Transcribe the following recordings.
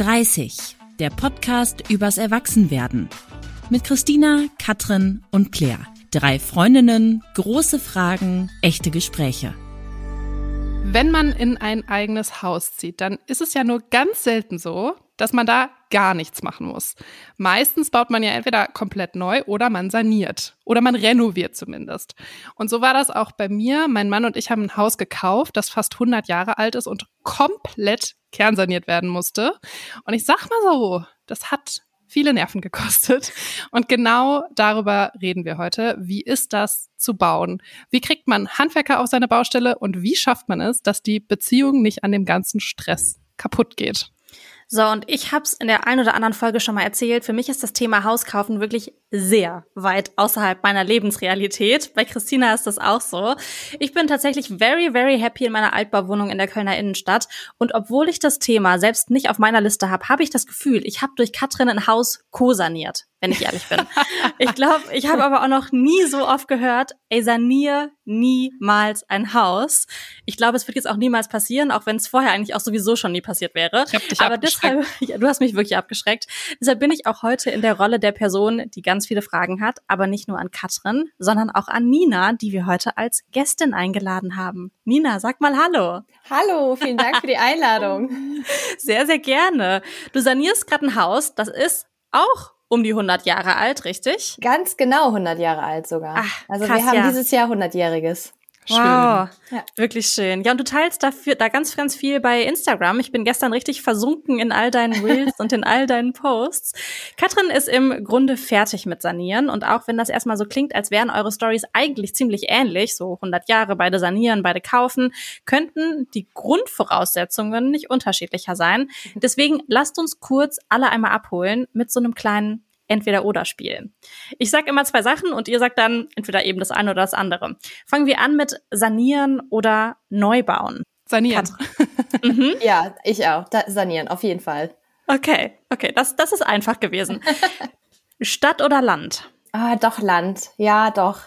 30, der Podcast übers Erwachsenwerden. Mit Christina, Katrin und Claire. Drei Freundinnen, große Fragen, echte Gespräche. Wenn man in ein eigenes Haus zieht, dann ist es ja nur ganz selten so, dass man da gar nichts machen muss. Meistens baut man ja entweder komplett neu oder man saniert oder man renoviert zumindest. Und so war das auch bei mir. Mein Mann und ich haben ein Haus gekauft, das fast 100 Jahre alt ist und komplett kernsaniert werden musste. Und ich sag mal so, das hat viele Nerven gekostet. Und genau darüber reden wir heute. Wie ist das zu bauen? Wie kriegt man Handwerker auf seine Baustelle und wie schafft man es, dass die Beziehung nicht an dem ganzen Stress kaputt geht? So, und ich habe es in der einen oder anderen Folge schon mal erzählt. Für mich ist das Thema Hauskaufen wirklich sehr weit außerhalb meiner Lebensrealität. Bei Christina ist das auch so. Ich bin tatsächlich very, very happy in meiner Altbauwohnung in der Kölner Innenstadt. Und obwohl ich das Thema selbst nicht auf meiner Liste habe, habe ich das Gefühl, ich habe durch Katrin ein Haus co-saniert wenn ich ehrlich bin. ich glaube, ich habe aber auch noch nie so oft gehört, ey, sanier niemals ein Haus. Ich glaube, es wird jetzt auch niemals passieren, auch wenn es vorher eigentlich auch sowieso schon nie passiert wäre. Ich hab dich aber deshalb, ja, du hast mich wirklich abgeschreckt. Deshalb bin ich auch heute in der Rolle der Person, die ganz viele Fragen hat, aber nicht nur an Katrin, sondern auch an Nina, die wir heute als Gästin eingeladen haben. Nina, sag mal Hallo. Hallo, vielen Dank für die Einladung. Sehr, sehr gerne. Du sanierst gerade ein Haus, das ist auch um die 100 Jahre alt, richtig? Ganz genau 100 Jahre alt sogar. Ach, also krass, wir haben ja. dieses Jahr 100-jähriges. Schön. Wow, Ja. wirklich schön. Ja, und du teilst dafür da ganz, ganz viel bei Instagram. Ich bin gestern richtig versunken in all deinen Reels und in all deinen Posts. Katrin ist im Grunde fertig mit Sanieren und auch wenn das erstmal so klingt, als wären eure Stories eigentlich ziemlich ähnlich, so 100 Jahre, beide sanieren, beide kaufen, könnten die Grundvoraussetzungen nicht unterschiedlicher sein. Deswegen lasst uns kurz alle einmal abholen mit so einem kleinen Entweder-Oder-Spiel. Ich sag immer zwei Sachen und ihr sagt dann entweder eben das eine oder das andere. Fangen wir an mit Sanieren oder Neubauen. Sanieren. Mhm. Ja, ich auch. Da, sanieren, auf jeden Fall. Okay, okay, das, das ist einfach gewesen. Stadt oder Land? Ah, doch Land. Ja, doch.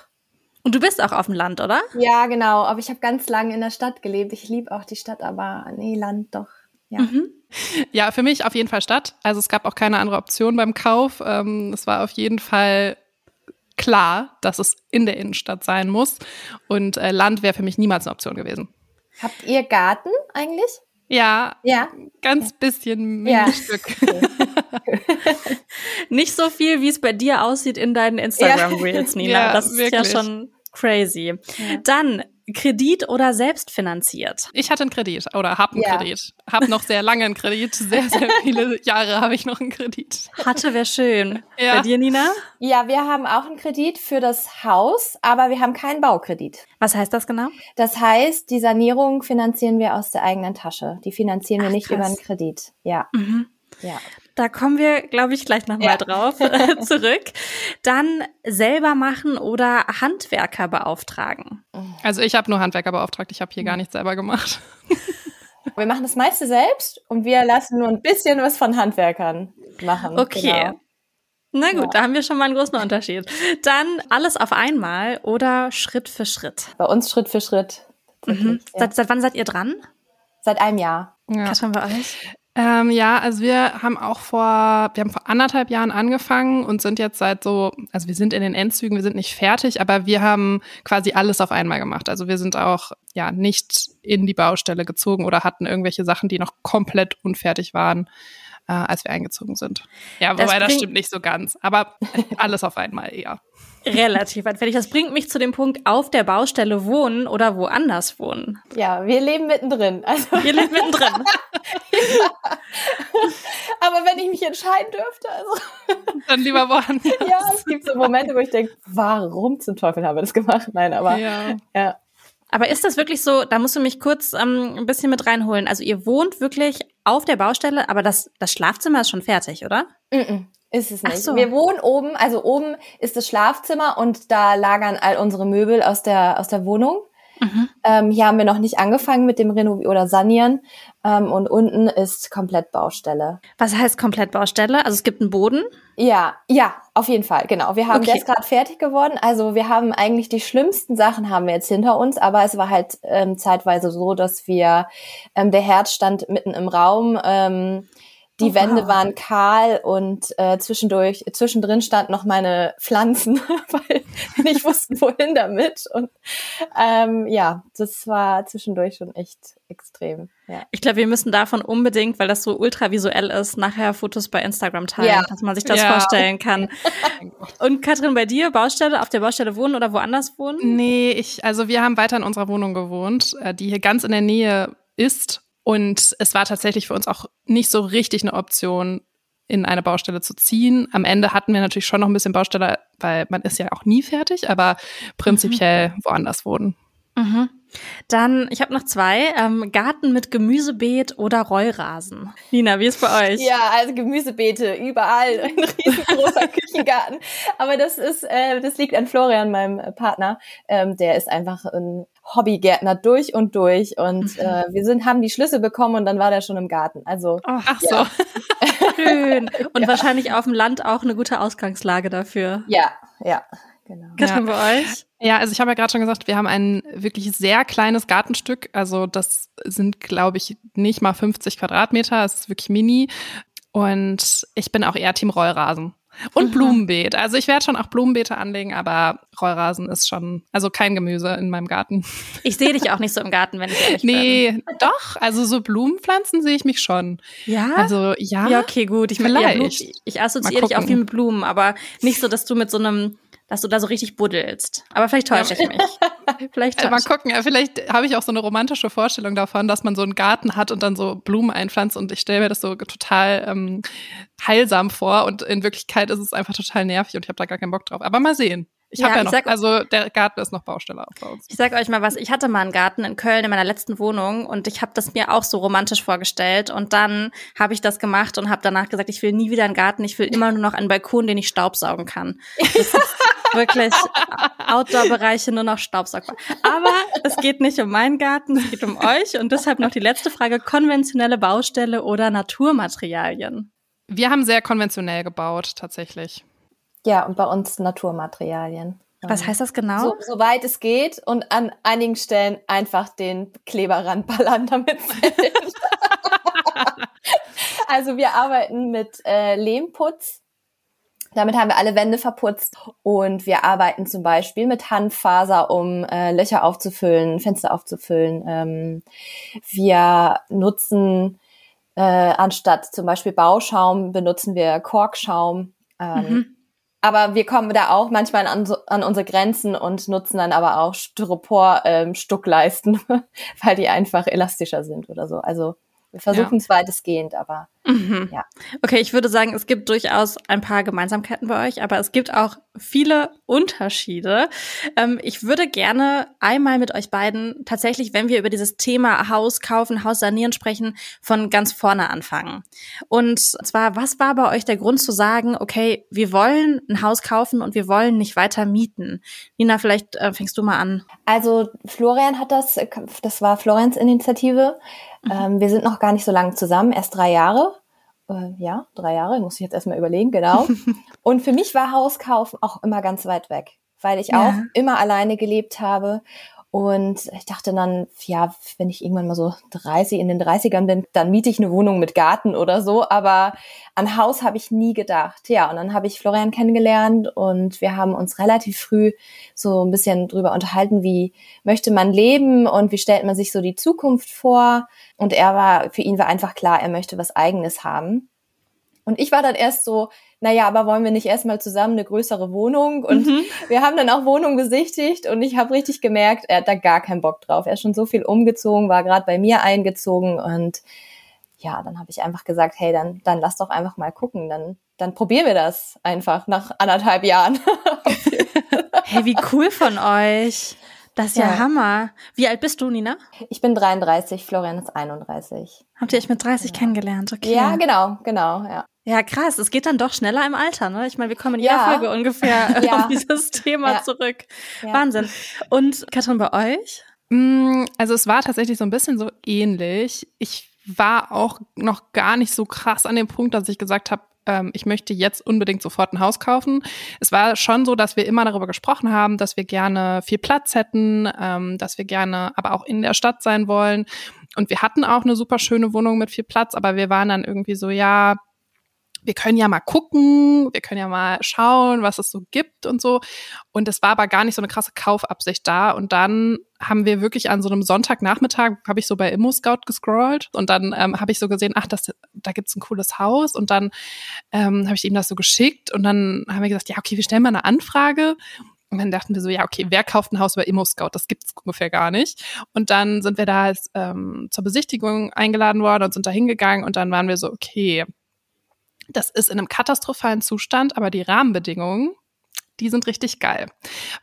Und du bist auch auf dem Land, oder? Ja, genau. Aber ich habe ganz lange in der Stadt gelebt. Ich liebe auch die Stadt, aber nee, Land doch. Ja. Mhm. Ja, für mich auf jeden Fall Stadt. Also es gab auch keine andere Option beim Kauf. Ähm, es war auf jeden Fall klar, dass es in der Innenstadt sein muss. Und äh, Land wäre für mich niemals eine Option gewesen. Habt ihr Garten eigentlich? Ja, Ja. ganz bisschen Ja. Mini-Stück. Nicht so viel, wie es bei dir aussieht in deinen Instagram-Reels, Nina. Ja, das ist ja wirklich. schon crazy. Ja. Dann Kredit oder selbstfinanziert? Ich hatte einen Kredit oder habe einen Ja. Kredit. Habe noch sehr lange einen Kredit. Sehr, sehr viele Jahre habe ich noch einen Kredit. Hatte wäre schön. Ja. Bei dir, Nina? Ja, wir haben auch einen Kredit für das Haus, aber wir haben keinen Baukredit. Was heißt das genau? Das heißt, die Sanierung finanzieren wir aus der eigenen Tasche. Die finanzieren wir Ach, nicht krass. über einen Kredit. Ja, Mhm. ja. Da kommen wir, glaube ich, gleich nochmal Ja. drauf äh, zurück. Dann selber machen oder Handwerker beauftragen. Also ich habe nur Handwerker beauftragt. Ich habe hier gar nichts selber gemacht. Wir machen das meiste selbst und wir lassen nur ein bisschen was von Handwerkern machen. Okay. Genau. Na gut, Ja. da haben wir schon mal einen großen Unterschied. Dann alles auf einmal oder Schritt für Schritt. Bei uns Schritt für Schritt. Mhm. Ja. Seit, seit wann seid ihr dran? Seit einem Jahr. Ja. Katrin bei euch? Ähm, ja, also wir haben auch vor, wir haben vor anderthalb Jahren angefangen und sind jetzt seit so, also wir sind in den Endzügen, wir sind nicht fertig, aber wir haben quasi alles auf einmal gemacht. Also wir sind auch ja nicht in die Baustelle gezogen oder hatten irgendwelche Sachen, die noch komplett unfertig waren, äh, als wir eingezogen sind. Ja, Das wobei das bringt- stimmt nicht so ganz, aber alles auf einmal eher. Relativ weit fertig. Das bringt mich zu dem Punkt, auf der Baustelle wohnen oder woanders wohnen. Ja, wir leben mittendrin. Also, Ihr lebt mittendrin. aber wenn ich mich entscheiden dürfte, also, Dann lieber woanders. ja, es gibt so Momente, wo ich denke, warum zum Teufel haben wir das gemacht? Nein, aber Ja. ja. Aber ist das wirklich so, da musst du mich kurz ähm, ein bisschen mit reinholen. Also ihr wohnt wirklich auf der Baustelle, aber das, das Schlafzimmer ist schon fertig, oder? Mm-mm, ist es Ach nicht. so. Wir wohnen oben, also oben ist das Schlafzimmer und da lagern all unsere Möbel aus der, aus der Wohnung. Mhm. Ähm, hier haben wir noch nicht angefangen mit dem Renovieren oder Sanieren. Ähm, und unten ist komplett Baustelle. Was heißt komplett Baustelle? Also es gibt einen Boden. Ja, ja, auf jeden Fall, genau. Wir haben Okay. ist gerade fertig geworden. Also wir haben eigentlich die schlimmsten Sachen haben wir jetzt hinter uns, aber es war halt ähm, zeitweise so, dass wir, ähm, der Herd stand mitten im Raum. Ähm, Die Oh, Wände wow. waren kahl und äh, zwischendurch, zwischendrin stand noch meine Pflanzen, weil wir nicht wussten, wohin damit. Und ähm, ja, das war zwischendurch schon echt extrem. Ja. Ich glaube, wir müssen davon unbedingt, weil das so ultravisuell ist, nachher Fotos bei Instagram teilen, Ja. dass man sich das Ja. vorstellen kann. Und Katrin, bei dir, Baustelle, auf der Baustelle wohnen oder woanders wohnen? Nee, ich, also wir haben weiter in unserer Wohnung gewohnt, äh, die hier ganz in der Nähe ist. Und es war tatsächlich für uns auch nicht so richtig eine Option, in eine Baustelle zu ziehen. Am Ende hatten wir natürlich schon noch ein bisschen Baustelle, weil man ist ja auch nie fertig, aber prinzipiell woanders wohnen. Mhm. Dann, ich habe noch zwei. Ähm, Garten mit Gemüsebeet oder Rollrasen. Nina, wie ist bei euch? Ja, also Gemüsebeete überall, ein riesengroßer Küchengarten. Aber das ist, äh, das liegt an Florian, meinem Partner. Ähm, der ist einfach ein Hobbygärtner durch und durch. Und äh, wir sind, haben die Schlüssel bekommen und dann war der schon im Garten. Also Ach so. Ja. schön. Und wahrscheinlich auf dem Land auch eine gute Ausgangslage dafür. ja, ja, genau. Katrin, bei euch? Ja, also ich habe ja gerade schon gesagt, wir haben ein wirklich sehr kleines Gartenstück. Also das sind, glaube ich, nicht mal 50 Quadratmeter. Es ist wirklich mini. Und ich bin auch eher Team Rollrasen. Und Mhm. Blumenbeet. Also ich werde schon auch Blumenbeete anlegen, aber Rollrasen ist schon, also kein Gemüse in meinem Garten. Ich sehe dich auch nicht so im Garten, wenn ich ehrlich bin. Nee, doch. Also so Blumenpflanzen sehe ich mich schon. Ja? Also ja. Ja, okay, gut. Ich meine, ja, gut, ich assoziiere dich auch viel mit Blumen, aber nicht so, dass du mit so einem, dass du da so richtig buddelst. Aber vielleicht täusche ich mich. Vielleicht mal täusche ich. gucken, vielleicht habe ich auch so eine romantische Vorstellung davon, dass man so einen Garten hat und dann so Blumen einpflanzt und ich stelle mir das so total ähm, heilsam vor und in Wirklichkeit ist es einfach total nervig und ich habe da gar keinen Bock drauf. Aber mal sehen. Ich Ja, habe ja noch, sag- also der Garten ist noch Baustelle auch bei uns. Ich sag euch mal was, ich hatte mal einen Garten in Köln in meiner letzten Wohnung und ich habe das mir auch so romantisch vorgestellt und dann habe ich das gemacht und habe danach gesagt, ich will nie wieder einen Garten, ich will immer nur noch einen Balkon, den ich staubsaugen kann. Wirklich Outdoor-Bereiche nur noch staubsaugbar. Aber es geht nicht um meinen Garten, es geht um euch und deshalb noch die letzte Frage, konventionelle Baustelle oder Naturmaterialien? Wir haben sehr konventionell gebaut, tatsächlich. Ja, und bei uns Naturmaterialien. Was heißt das genau? So, soweit es geht und an einigen Stellen einfach den Kleber ranballern, damit. Also wir arbeiten mit äh, Lehmputz. Damit haben wir alle Wände verputzt und wir arbeiten zum Beispiel mit Handfaser, um äh, Löcher aufzufüllen, Fenster aufzufüllen. Ähm, wir nutzen äh, anstatt zum Beispiel Bauschaum benutzen wir Korkschaum. Ähm, Mhm. Aber wir kommen da auch manchmal an, so, an unsere Grenzen und nutzen dann aber auch Styropor-Stuckleisten, weil die einfach elastischer sind oder so. Also wir versuchen es weitestgehend, aber Mhm. Ja. Okay, ich würde sagen, es gibt durchaus ein paar Gemeinsamkeiten bei euch, aber es gibt auch viele Unterschiede. Ähm, ich würde gerne einmal mit euch beiden tatsächlich, wenn wir über dieses Thema Haus kaufen, Haus sanieren sprechen, von ganz vorne anfangen. Und zwar, was war bei euch der Grund zu sagen, okay, wir wollen ein Haus kaufen und wir wollen nicht weiter mieten? Nina, vielleicht äh, fängst du mal an. Also Florian hat das, das war Florians Initiative. Ähm, wir sind noch gar nicht so lange zusammen, erst drei Jahre. Äh, ja, drei Jahre, muss ich jetzt erstmal überlegen, genau. Und für mich war Hauskaufen auch immer ganz weit weg, weil ich Ja. auch immer alleine gelebt habe. Und ich dachte dann, ja, wenn ich irgendwann mal so 30, in den 30ern bin, dann miete ich eine Wohnung mit Garten oder so. Aber an Haus habe ich nie gedacht. Ja, und dann habe ich Florian kennengelernt und wir haben uns relativ früh so ein bisschen drüber unterhalten, wie möchte man leben und wie stellt man sich so die Zukunft vor. Und er war, für ihn war einfach klar, er möchte was eigenes haben. Und ich war dann erst so, naja, aber wollen wir nicht erstmal zusammen eine größere Wohnung? Und wir haben dann auch Wohnungen besichtigt und ich habe richtig gemerkt, er hat da gar keinen Bock drauf. Er ist schon so viel umgezogen, war gerade bei mir eingezogen und ja, dann habe ich einfach gesagt, hey, dann, dann lass doch einfach mal gucken. Dann, dann probieren wir das einfach nach anderthalb Jahren. Hey, wie cool von euch. Das ist ja, Ja. Hammer. Wie alt bist du, Nina? Ich bin 33, Florian ist 31. Habt ihr euch mit 30 kennengelernt? Okay. Ja, genau, genau, ja. Ja, krass. Es geht dann doch schneller im Alter, ne? Ich meine, wir kommen in Ja. jeder Folge ungefähr Ja. auf dieses Thema Ja. zurück. Ja. Wahnsinn. Und Katrin, bei euch? Mm, Also es war tatsächlich so ein bisschen so ähnlich. Ich war auch noch gar nicht so krass an dem Punkt, dass ich gesagt habe, ähm, ich möchte jetzt unbedingt sofort ein Haus kaufen. Es war schon so, dass wir immer darüber gesprochen haben, dass wir gerne viel Platz hätten, ähm, dass wir gerne aber auch in der Stadt sein wollen. Und wir hatten auch eine super schöne Wohnung mit viel Platz, aber wir waren dann irgendwie so, ja, wir können ja mal gucken, wir können ja mal schauen, was es so gibt und so. Und es war aber gar nicht so eine krasse Kaufabsicht da. Und dann haben wir wirklich an so einem Sonntagnachmittag, habe ich so bei ImmoScout gescrollt und dann ähm, habe ich so gesehen, ach, das, da gibt's ein cooles Haus. Und dann ähm, habe ich ihm das so geschickt und dann haben wir gesagt, ja, okay, wir stellen mal eine Anfrage. Und dann dachten wir so, ja, okay, wer kauft ein Haus über ImmoScout? Das gibt's ungefähr gar nicht. Und dann sind wir da als, ähm, zur Besichtigung eingeladen worden und sind da hingegangen und dann waren wir so, okay, das ist in einem katastrophalen Zustand, aber die Rahmenbedingungen, die sind richtig geil.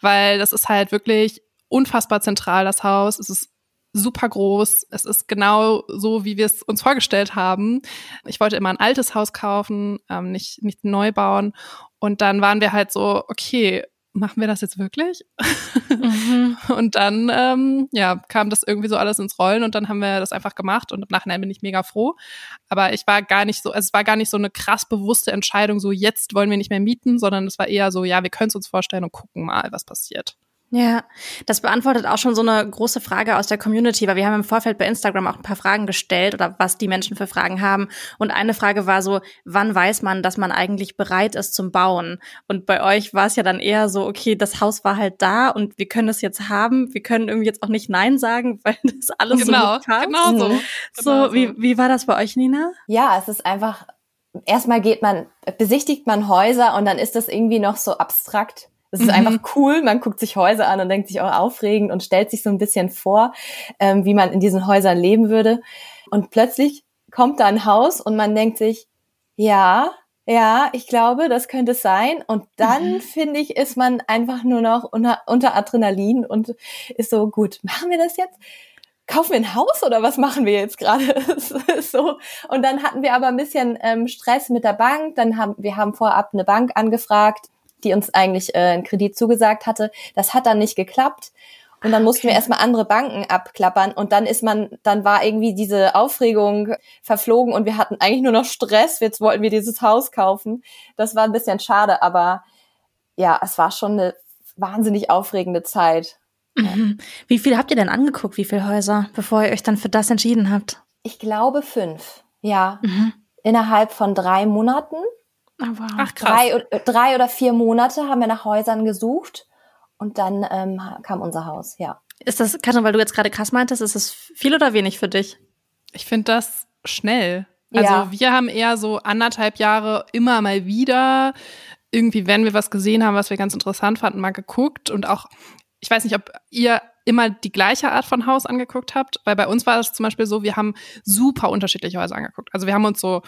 Weil das ist halt wirklich unfassbar zentral, das Haus. Es ist super groß. Es ist genau so, wie wir es uns vorgestellt haben. Ich wollte immer ein altes Haus kaufen, ähm, nicht, nicht neu bauen. Und dann waren wir halt so, okay, machen wir das jetzt wirklich? Mhm. Und dann, ähm, ja, kam das irgendwie so alles ins Rollen und dann haben wir das einfach gemacht und im Nachhinein bin ich mega froh. Aber ich war gar nicht so, also es war gar nicht so eine krass bewusste Entscheidung, so jetzt wollen wir nicht mehr mieten, sondern es war eher so, ja, wir können es uns vorstellen und gucken mal, was passiert. Ja, das beantwortet auch schon so eine große Frage aus der Community, weil wir haben im Vorfeld bei Instagram auch ein paar Fragen gestellt oder was die Menschen für Fragen haben. Und eine Frage war so, wann weiß man, dass man eigentlich bereit ist zum Bauen? Und bei euch war es ja dann eher so, okay, das Haus war halt da und wir können es jetzt haben. Wir können irgendwie jetzt auch nicht Nein sagen, weil das alles genau, so passt. Genau so. Mhm. So, genau wie, wie war das bei euch, Nina? Ja, es ist einfach, erstmal geht man, besichtigt man Häuser und dann ist das irgendwie noch so abstrakt es ist mhm. einfach cool. Man guckt sich Häuser an und denkt sich auch aufregend und stellt sich so ein bisschen vor, ähm, wie man in diesen Häusern leben würde. Und plötzlich kommt da ein Haus und man denkt sich, ja, ja, ich glaube, das könnte es sein. Und dann, mhm. finde ich, ist man einfach nur noch unter, unter Adrenalin und ist so, gut, machen wir das jetzt? kaufen wir ein Haus oder was machen wir jetzt gerade? so. Und dann hatten wir aber ein bisschen ähm, Stress mit der Bank. Dann haben wir haben vorab eine Bank angefragt die uns eigentlich äh, einen Kredit zugesagt hatte. Das hat dann nicht geklappt. Und dann mussten okay. wir erstmal andere Banken abklappern und dann ist man, dann war irgendwie diese Aufregung verflogen und wir hatten eigentlich nur noch Stress. Jetzt wollten wir dieses Haus kaufen. Das war ein bisschen schade, aber ja, es war schon eine wahnsinnig aufregende Zeit. Mhm. Wie viel habt ihr denn angeguckt? Wie viele Häuser, bevor ihr euch dann für das entschieden habt? Ich glaube fünf. Ja. Mhm. Innerhalb von drei Monaten. Aber Ach, krass. Drei, drei oder vier Monate haben wir nach Häusern gesucht und dann ähm, kam unser Haus, ja. Ist das, Katrin, weil du jetzt gerade krass meintest, ist das viel oder wenig für dich? Ich finde das schnell. Also ja. wir haben eher so anderthalb Jahre immer mal wieder irgendwie, wenn wir was gesehen haben, was wir ganz interessant fanden, mal geguckt und auch, ich weiß nicht, ob ihr immer die gleiche Art von Haus angeguckt habt, weil bei uns war es zum Beispiel so, wir haben super unterschiedliche Häuser angeguckt. Also wir haben uns so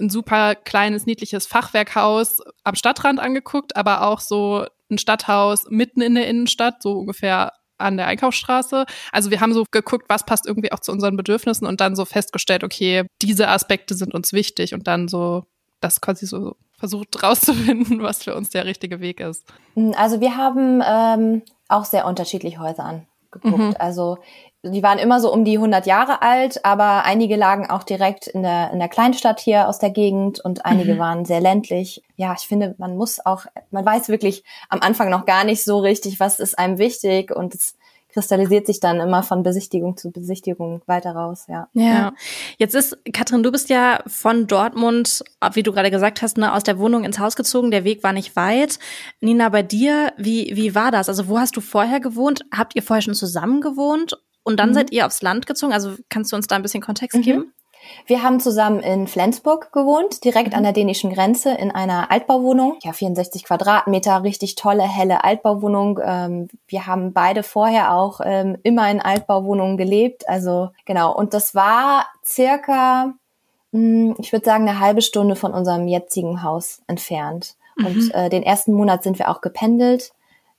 ein super kleines, niedliches Fachwerkhaus am Stadtrand angeguckt, aber auch so ein Stadthaus mitten in der Innenstadt, so ungefähr an der Einkaufsstraße. Also wir haben so geguckt, was passt irgendwie auch zu unseren Bedürfnissen und dann so festgestellt, okay, diese Aspekte sind uns wichtig und dann so das quasi so versucht rauszufinden, was für uns der richtige Weg ist. Also wir haben ähm, auch sehr unterschiedliche Häuser angeguckt. Mhm. Also die waren immer so um die 100 Jahre alt, aber einige lagen auch direkt in der, in der Kleinstadt hier aus der Gegend und einige mhm. waren sehr ländlich. Ja, ich finde, man muss auch, man weiß wirklich am Anfang noch gar nicht so richtig, was ist einem wichtig und es kristallisiert sich dann immer von Besichtigung zu Besichtigung weiter raus, ja. Ja. Jetzt ist, Katrin, du bist ja von Dortmund, wie du gerade gesagt hast, ne, aus der Wohnung ins Haus gezogen. Der Weg war nicht weit. Nina, bei dir, wie, wie war das? Also wo hast du vorher gewohnt? Habt ihr vorher schon zusammen gewohnt? Und dann mhm. seid ihr aufs Land gezogen. Also kannst du uns da ein bisschen Kontext mhm. geben? Wir haben zusammen in Flensburg gewohnt, direkt mhm. an der dänischen Grenze in einer Altbauwohnung. Ja, 64 Quadratmeter, richtig tolle, helle Altbauwohnung. Ähm, wir haben beide vorher auch ähm, immer in Altbauwohnungen gelebt. Also genau. Und das war circa, mh, hm, ich würde sagen, eine halbe Stunde von unserem jetzigen Haus entfernt. Mhm. Und äh, den ersten Monat sind wir auch gependelt.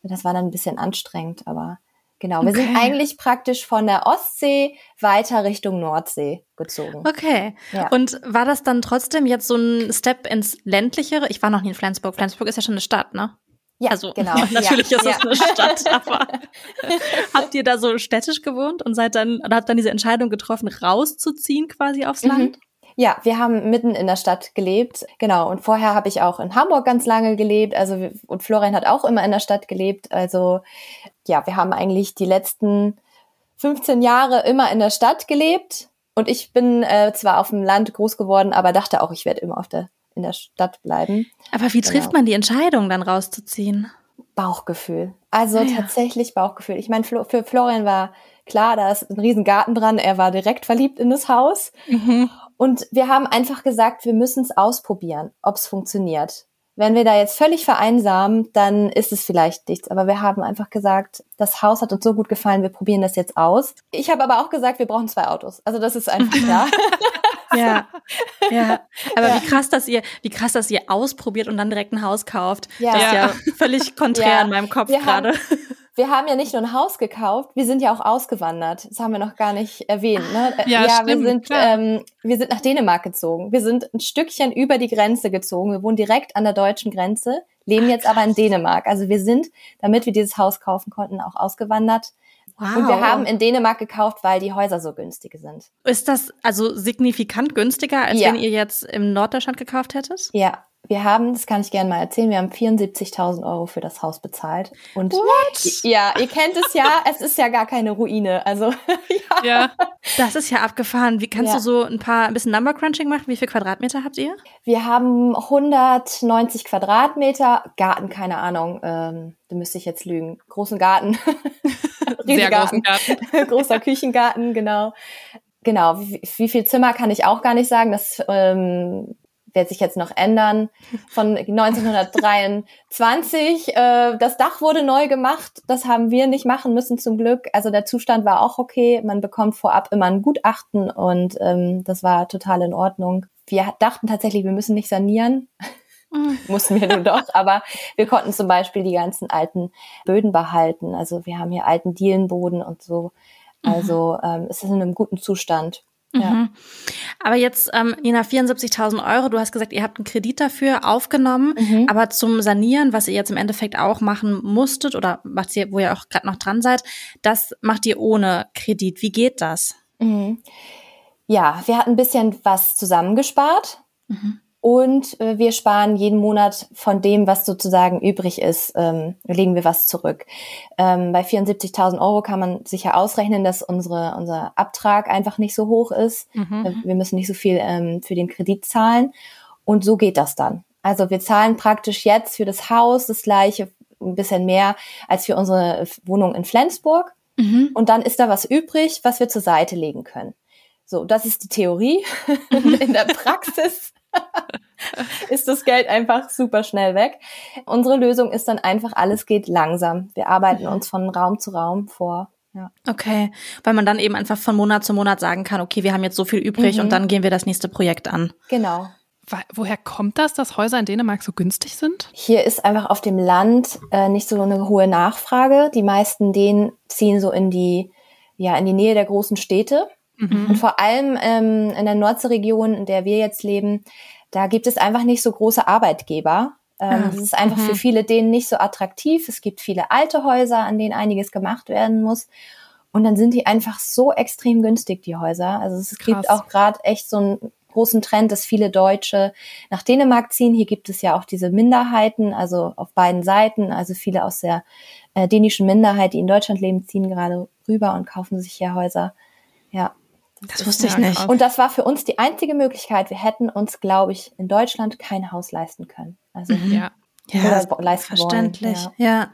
Das war dann ein bisschen anstrengend, aber Genau, wir okay. sind eigentlich praktisch von der Ostsee weiter Richtung Nordsee gezogen. Okay. Ja. Und war das dann trotzdem jetzt so ein Step ins ländlichere? Ich war noch nie in Flensburg. Flensburg ist ja schon eine Stadt, ne? Ja, also, genau. natürlich ja. ist es ja. eine Stadt, aber habt ihr da so städtisch gewohnt und seid dann oder habt dann diese Entscheidung getroffen, rauszuziehen quasi aufs mhm. Land? Ja, wir haben mitten in der Stadt gelebt. Genau. Und vorher habe ich auch in Hamburg ganz lange gelebt. Also, und Florian hat auch immer in der Stadt gelebt. Also, ja, wir haben eigentlich die letzten 15 Jahre immer in der Stadt gelebt und ich bin äh, zwar auf dem Land groß geworden, aber dachte auch, ich werde immer auf der, in der Stadt bleiben. Aber wie trifft genau. man die Entscheidung, dann rauszuziehen? Bauchgefühl. Also ja. tatsächlich Bauchgefühl. Ich meine, für Florian war klar, da ist ein riesen Garten dran. Er war direkt verliebt in das Haus. Mhm. Und wir haben einfach gesagt, wir müssen es ausprobieren, ob es funktioniert. Wenn wir da jetzt völlig vereinsamen, dann ist es vielleicht nichts. Aber wir haben einfach gesagt, das Haus hat uns so gut gefallen, wir probieren das jetzt aus. Ich habe aber auch gesagt, wir brauchen zwei Autos. Also das ist einfach klar. ja, ja. Aber ja. wie krass, dass ihr, wie krass, dass ihr ausprobiert und dann direkt ein Haus kauft. Ja. Das ist ja völlig konträr ja. in meinem Kopf gerade wir haben ja nicht nur ein Haus gekauft, wir sind ja auch ausgewandert. Das haben wir noch gar nicht erwähnt. Ne? Ja, ja stimmt, wir sind ähm, wir sind nach Dänemark gezogen. Wir sind ein Stückchen über die Grenze gezogen. Wir wohnen direkt an der deutschen Grenze, leben jetzt aber in Dänemark. Also wir sind, damit wir dieses Haus kaufen konnten, auch ausgewandert. Wow. Und wir haben in Dänemark gekauft, weil die Häuser so günstig sind. Ist das also signifikant günstiger, als ja. wenn ihr jetzt im Norddeutschland gekauft hättet? Ja, wir haben, das kann ich gerne mal erzählen, wir haben 74.000 Euro für das Haus bezahlt. Und What? ja, ihr kennt es ja, es ist ja gar keine Ruine. Also ja. ja. Das ist ja abgefahren. Wie kannst ja. du so ein paar ein bisschen Number Crunching machen? Wie viel Quadratmeter habt ihr? Wir haben 190 Quadratmeter, Garten, keine Ahnung, ähm, da müsste ich jetzt lügen. Großen Garten. Sehr großen Garten. Großer Küchengarten, genau. Genau, wie, wie, viel Zimmer kann ich auch gar nicht sagen. Das ähm, wird sich jetzt noch ändern. Von 1923. äh, das Dach wurde neu gemacht. Das haben wir nicht machen müssen zum Glück. Also der Zustand war auch okay. Man bekommt vorab immer ein Gutachten und ähm, das war total in Ordnung. Wir dachten tatsächlich, wir müssen nicht sanieren. Mhm. Mussten wir nun doch, aber wir konnten zum Beispiel die ganzen alten Böden behalten. Also wir haben hier alten Dielenboden und so. Also ähm, es ist in einem guten Zustand. Ja. Mhm. Aber jetzt, ähm, Nina, 74.000 Euro, du hast gesagt, ihr habt einen Kredit dafür aufgenommen, mhm. aber zum Sanieren, was ihr jetzt im Endeffekt auch machen musstet oder macht ihr, wo ihr auch gerade noch dran seid, das macht ihr ohne Kredit. Wie geht das? Mhm. Ja, wir hatten ein bisschen was zusammengespart. Mhm. Und äh, wir sparen jeden Monat von dem, was sozusagen übrig ist, ähm, legen wir was zurück. Ähm, bei 74.000 Euro kann man sicher ausrechnen, dass unsere, unser Abtrag einfach nicht so hoch ist. Mhm. Äh, wir müssen nicht so viel ähm, für den Kredit zahlen. Und so geht das dann. Also wir zahlen praktisch jetzt für das Haus das gleiche, ein bisschen mehr als für unsere Wohnung in Flensburg. Mhm. Und dann ist da was übrig, was wir zur Seite legen können. So, das ist die Theorie. In der Praxis ist das Geld einfach super schnell weg. Unsere Lösung ist dann einfach, alles geht langsam. Wir arbeiten uns von Raum zu Raum vor. Ja. Okay, weil man dann eben einfach von Monat zu Monat sagen kann, okay, wir haben jetzt so viel übrig mhm. und dann gehen wir das nächste Projekt an. Genau. Woher kommt das, dass Häuser in Dänemark so günstig sind? Hier ist einfach auf dem Land äh, nicht so eine hohe Nachfrage. Die meisten denen ziehen so in die, ja, in die Nähe der großen Städte. Mhm. Und vor allem ähm, in der Nordseeregion, in der wir jetzt leben, da gibt es einfach nicht so große Arbeitgeber. Ähm, ah, das ist einfach mhm. für viele denen nicht so attraktiv. Es gibt viele alte Häuser, an denen einiges gemacht werden muss. Und dann sind die einfach so extrem günstig, die Häuser. Also es Krass. gibt auch gerade echt so einen großen Trend, dass viele Deutsche nach Dänemark ziehen. Hier gibt es ja auch diese Minderheiten, also auf beiden Seiten. Also viele aus der äh, dänischen Minderheit, die in Deutschland leben, ziehen gerade rüber und kaufen sich hier Häuser. Ja. Das, das wusste ich nicht. Und das war für uns die einzige Möglichkeit. Wir hätten uns, glaube ich, in Deutschland kein Haus leisten können. Also mhm. ja, ja leisten verständlich. Wollen. Ja. ja.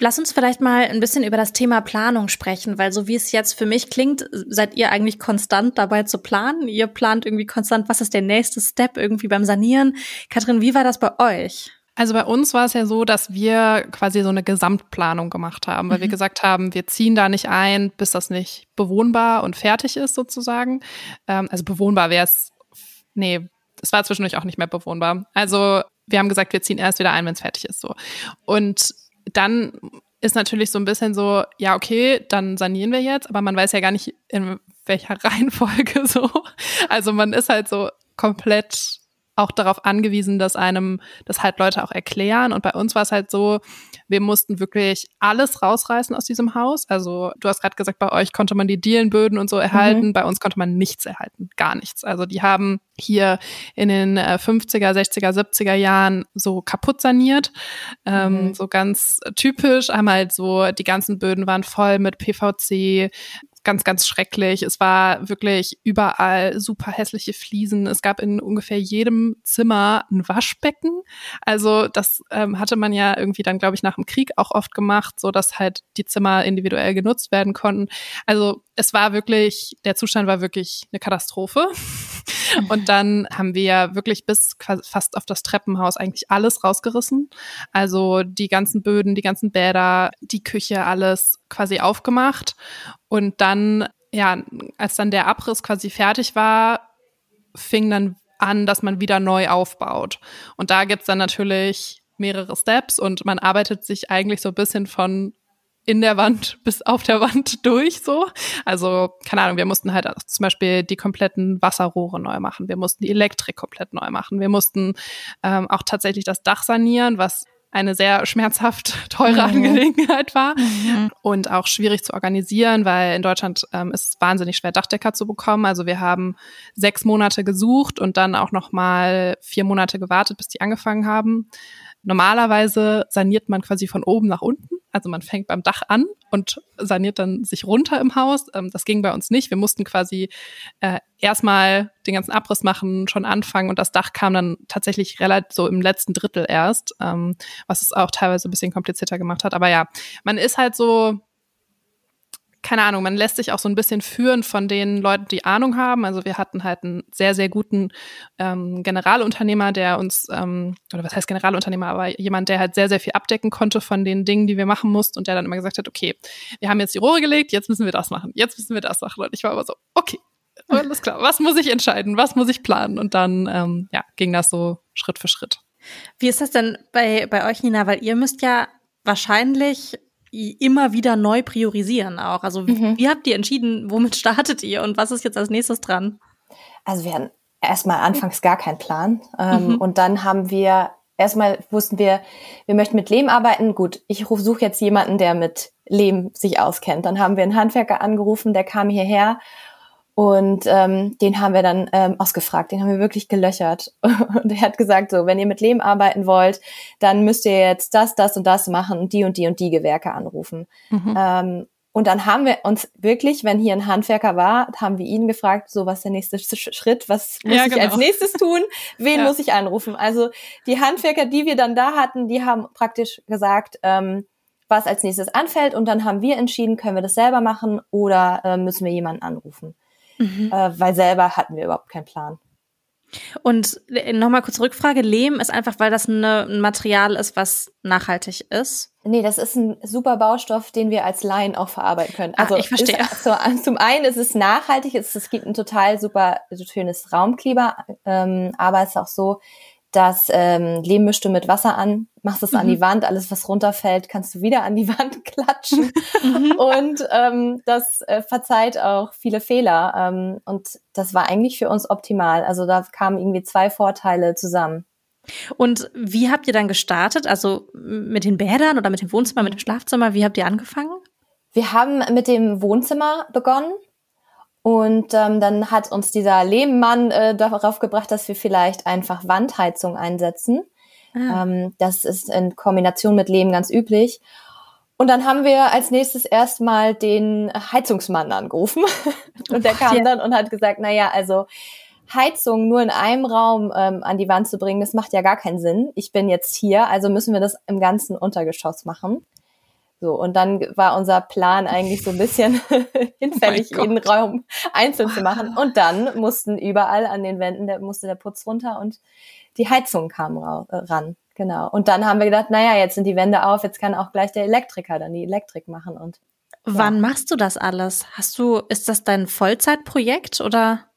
Lass uns vielleicht mal ein bisschen über das Thema Planung sprechen, weil so wie es jetzt für mich klingt, seid ihr eigentlich konstant dabei zu planen. Ihr plant irgendwie konstant, was ist der nächste Step irgendwie beim Sanieren. Katrin, wie war das bei euch? Also bei uns war es ja so, dass wir quasi so eine Gesamtplanung gemacht haben, weil mhm. wir gesagt haben, wir ziehen da nicht ein, bis das nicht bewohnbar und fertig ist sozusagen. Ähm, also bewohnbar wäre es, nee, es war zwischendurch auch nicht mehr bewohnbar. Also wir haben gesagt, wir ziehen erst wieder ein, wenn es fertig ist so. Und dann ist natürlich so ein bisschen so, ja, okay, dann sanieren wir jetzt, aber man weiß ja gar nicht, in welcher Reihenfolge so. Also man ist halt so komplett auch darauf angewiesen, dass einem das halt Leute auch erklären. Und bei uns war es halt so, wir mussten wirklich alles rausreißen aus diesem Haus. Also du hast gerade gesagt, bei euch konnte man die Dielenböden und so erhalten. Mhm. Bei uns konnte man nichts erhalten, gar nichts. Also die haben hier in den 50er, 60er, 70er Jahren so kaputt saniert. Ähm, mhm. So ganz typisch. Einmal halt so, die ganzen Böden waren voll mit PVC, ganz, ganz schrecklich. Es war wirklich überall super hässliche Fliesen. Es gab in ungefähr jedem Zimmer ein Waschbecken. Also das ähm, hatte man ja irgendwie dann, glaube ich, nach dem Krieg auch oft gemacht, so dass halt die Zimmer individuell genutzt werden konnten. Also es war wirklich, der Zustand war wirklich eine Katastrophe. Und dann haben wir ja wirklich bis fast auf das Treppenhaus eigentlich alles rausgerissen. Also die ganzen Böden, die ganzen Bäder, die Küche, alles quasi aufgemacht. Und dann, ja, als dann der Abriss quasi fertig war, fing dann an, dass man wieder neu aufbaut. Und da gibt's dann natürlich mehrere Steps und man arbeitet sich eigentlich so ein bisschen von in der Wand bis auf der Wand durch so. Also, keine Ahnung, wir mussten halt zum Beispiel die kompletten Wasserrohre neu machen. Wir mussten die Elektrik komplett neu machen. Wir mussten ähm, auch tatsächlich das Dach sanieren, was eine sehr schmerzhaft teure mhm. Angelegenheit war mhm. und auch schwierig zu organisieren, weil in Deutschland ähm, ist es wahnsinnig schwer, Dachdecker zu bekommen. Also wir haben sechs Monate gesucht und dann auch noch mal vier Monate gewartet, bis die angefangen haben. Normalerweise saniert man quasi von oben nach unten. Also man fängt beim Dach an und saniert dann sich runter im Haus. Ähm, das ging bei uns nicht. Wir mussten quasi äh, erstmal den ganzen Abriss machen, schon anfangen und das Dach kam dann tatsächlich relativ so im letzten Drittel erst, ähm, was es auch teilweise ein bisschen komplizierter gemacht hat. Aber ja, man ist halt so keine Ahnung, man lässt sich auch so ein bisschen führen von den Leuten, die Ahnung haben. Also wir hatten halt einen sehr, sehr guten ähm, Generalunternehmer, der uns, ähm, oder was heißt Generalunternehmer, aber jemand, der halt sehr, sehr viel abdecken konnte von den Dingen, die wir machen mussten und der dann immer gesagt hat, okay, wir haben jetzt die Rohre gelegt, jetzt müssen wir das machen, jetzt müssen wir das machen. Und ich war aber so, okay, alles klar, was muss ich entscheiden, was muss ich planen? Und dann ähm, ja, ging das so Schritt für Schritt. Wie ist das denn bei, bei euch, Nina? Weil ihr müsst ja wahrscheinlich immer wieder neu priorisieren auch. Also mhm. wie habt ihr entschieden, womit startet ihr und was ist jetzt als nächstes dran? Also wir hatten erstmal anfangs gar keinen Plan. Ähm, mhm. Und dann haben wir, erstmal wussten wir, wir möchten mit Lehm arbeiten. Gut, ich suche jetzt jemanden, der mit Lehm sich auskennt. Dann haben wir einen Handwerker angerufen, der kam hierher und ähm, den haben wir dann ähm, ausgefragt, den haben wir wirklich gelöchert. Und er hat gesagt, so, wenn ihr mit Lehm arbeiten wollt, dann müsst ihr jetzt das, das und das machen und die und die und die Gewerke anrufen. Mhm. Ähm, und dann haben wir uns wirklich, wenn hier ein Handwerker war, haben wir ihn gefragt, so was ist der nächste Schritt, was muss ja, ich als genau. nächstes tun, wen ja. muss ich anrufen? Also die Handwerker, die wir dann da hatten, die haben praktisch gesagt, ähm, was als nächstes anfällt und dann haben wir entschieden, können wir das selber machen oder äh, müssen wir jemanden anrufen mhm. äh, weil selber hatten wir überhaupt keinen Plan. Und äh, nochmal kurz Rückfrage, Lehm ist einfach, weil das eine, ein Material ist, was nachhaltig ist? Nee, das ist ein super Baustoff, den wir als Laien auch verarbeiten können. Also Ach, ich verstehe. Ist, so, zum einen ist es nachhaltig, es, es gibt ein total super schönes Raumkleber, ähm, aber es ist auch so, das ähm, Lehm mischst du mit Wasser an, machst es mhm. an die mhm. Wand, alles was runterfällt, kannst du wieder an die Wand klatschen. Mhm. Und ähm, das äh, verzeiht auch viele Fehler. Ähm, und das war eigentlich für uns optimal. Also da kamen irgendwie zwei Vorteile zusammen. Und wie habt ihr dann gestartet? Also mit den Bädern oder mit dem Wohnzimmer, mit dem Schlafzimmer? Wie habt ihr angefangen? Wir haben mit dem Wohnzimmer begonnen und ähm, dann hat uns dieser Lehmmann äh, darauf gebracht, dass wir vielleicht einfach Wandheizung einsetzen. Ah. Ähm, das ist in Kombination mit Lehm ganz üblich. Und dann haben wir als nächstes erstmal den Heizungsmann angerufen. und der kam dann und hat gesagt, na ja, also Heizung nur in einem Raum ähm, an die Wand zu bringen, das macht ja gar keinen Sinn. Ich bin jetzt hier, also müssen wir das im ganzen Untergeschoss machen. So, und dann war unser Plan eigentlich so ein bisschen hinfällig, oh jeden Raum einzeln zu machen. Und dann mussten überall an den Wänden, der musste der Putz runter und die Heizung kam äh, ran. Genau. Und dann haben wir gedacht, naja, jetzt sind die Wände auf, jetzt kann auch gleich der Elektriker dann die Elektrik machen und. Ja. Wann machst du das alles? Hast du, ist das dein Vollzeitprojekt oder?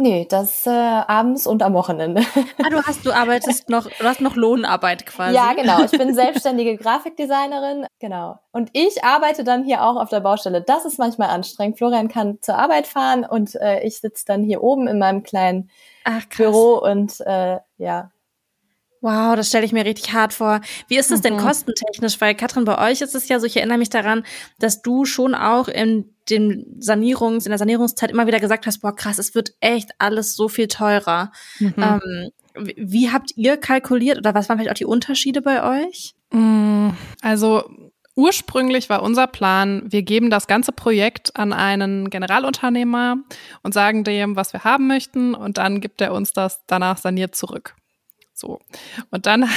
Nee, das äh, abends und am Wochenende. Ah, du hast, du arbeitest noch, du hast noch Lohnarbeit quasi. Ja, genau. Ich bin selbstständige Grafikdesignerin, genau. Und ich arbeite dann hier auch auf der Baustelle. Das ist manchmal anstrengend. Florian kann zur Arbeit fahren und äh, ich sitze dann hier oben in meinem kleinen Ach. Büro und äh, ja. Wow, das stelle ich mir richtig hart vor. Wie ist es denn Mhm. kostentechnisch? Weil Katrin, bei euch ist es ja so, ich erinnere mich daran, dass du schon auch in dem Sanierungs, in der Sanierungszeit immer wieder gesagt hast, boah, krass, es wird echt alles so viel teurer. Mhm. Ähm, wie, wie habt ihr kalkuliert oder was waren vielleicht auch die Unterschiede bei euch? Mm, Also ursprünglich war unser Plan, wir geben das ganze Projekt an einen Generalunternehmer und sagen dem, was wir haben möchten und dann gibt er uns das danach saniert zurück. So. Und dann,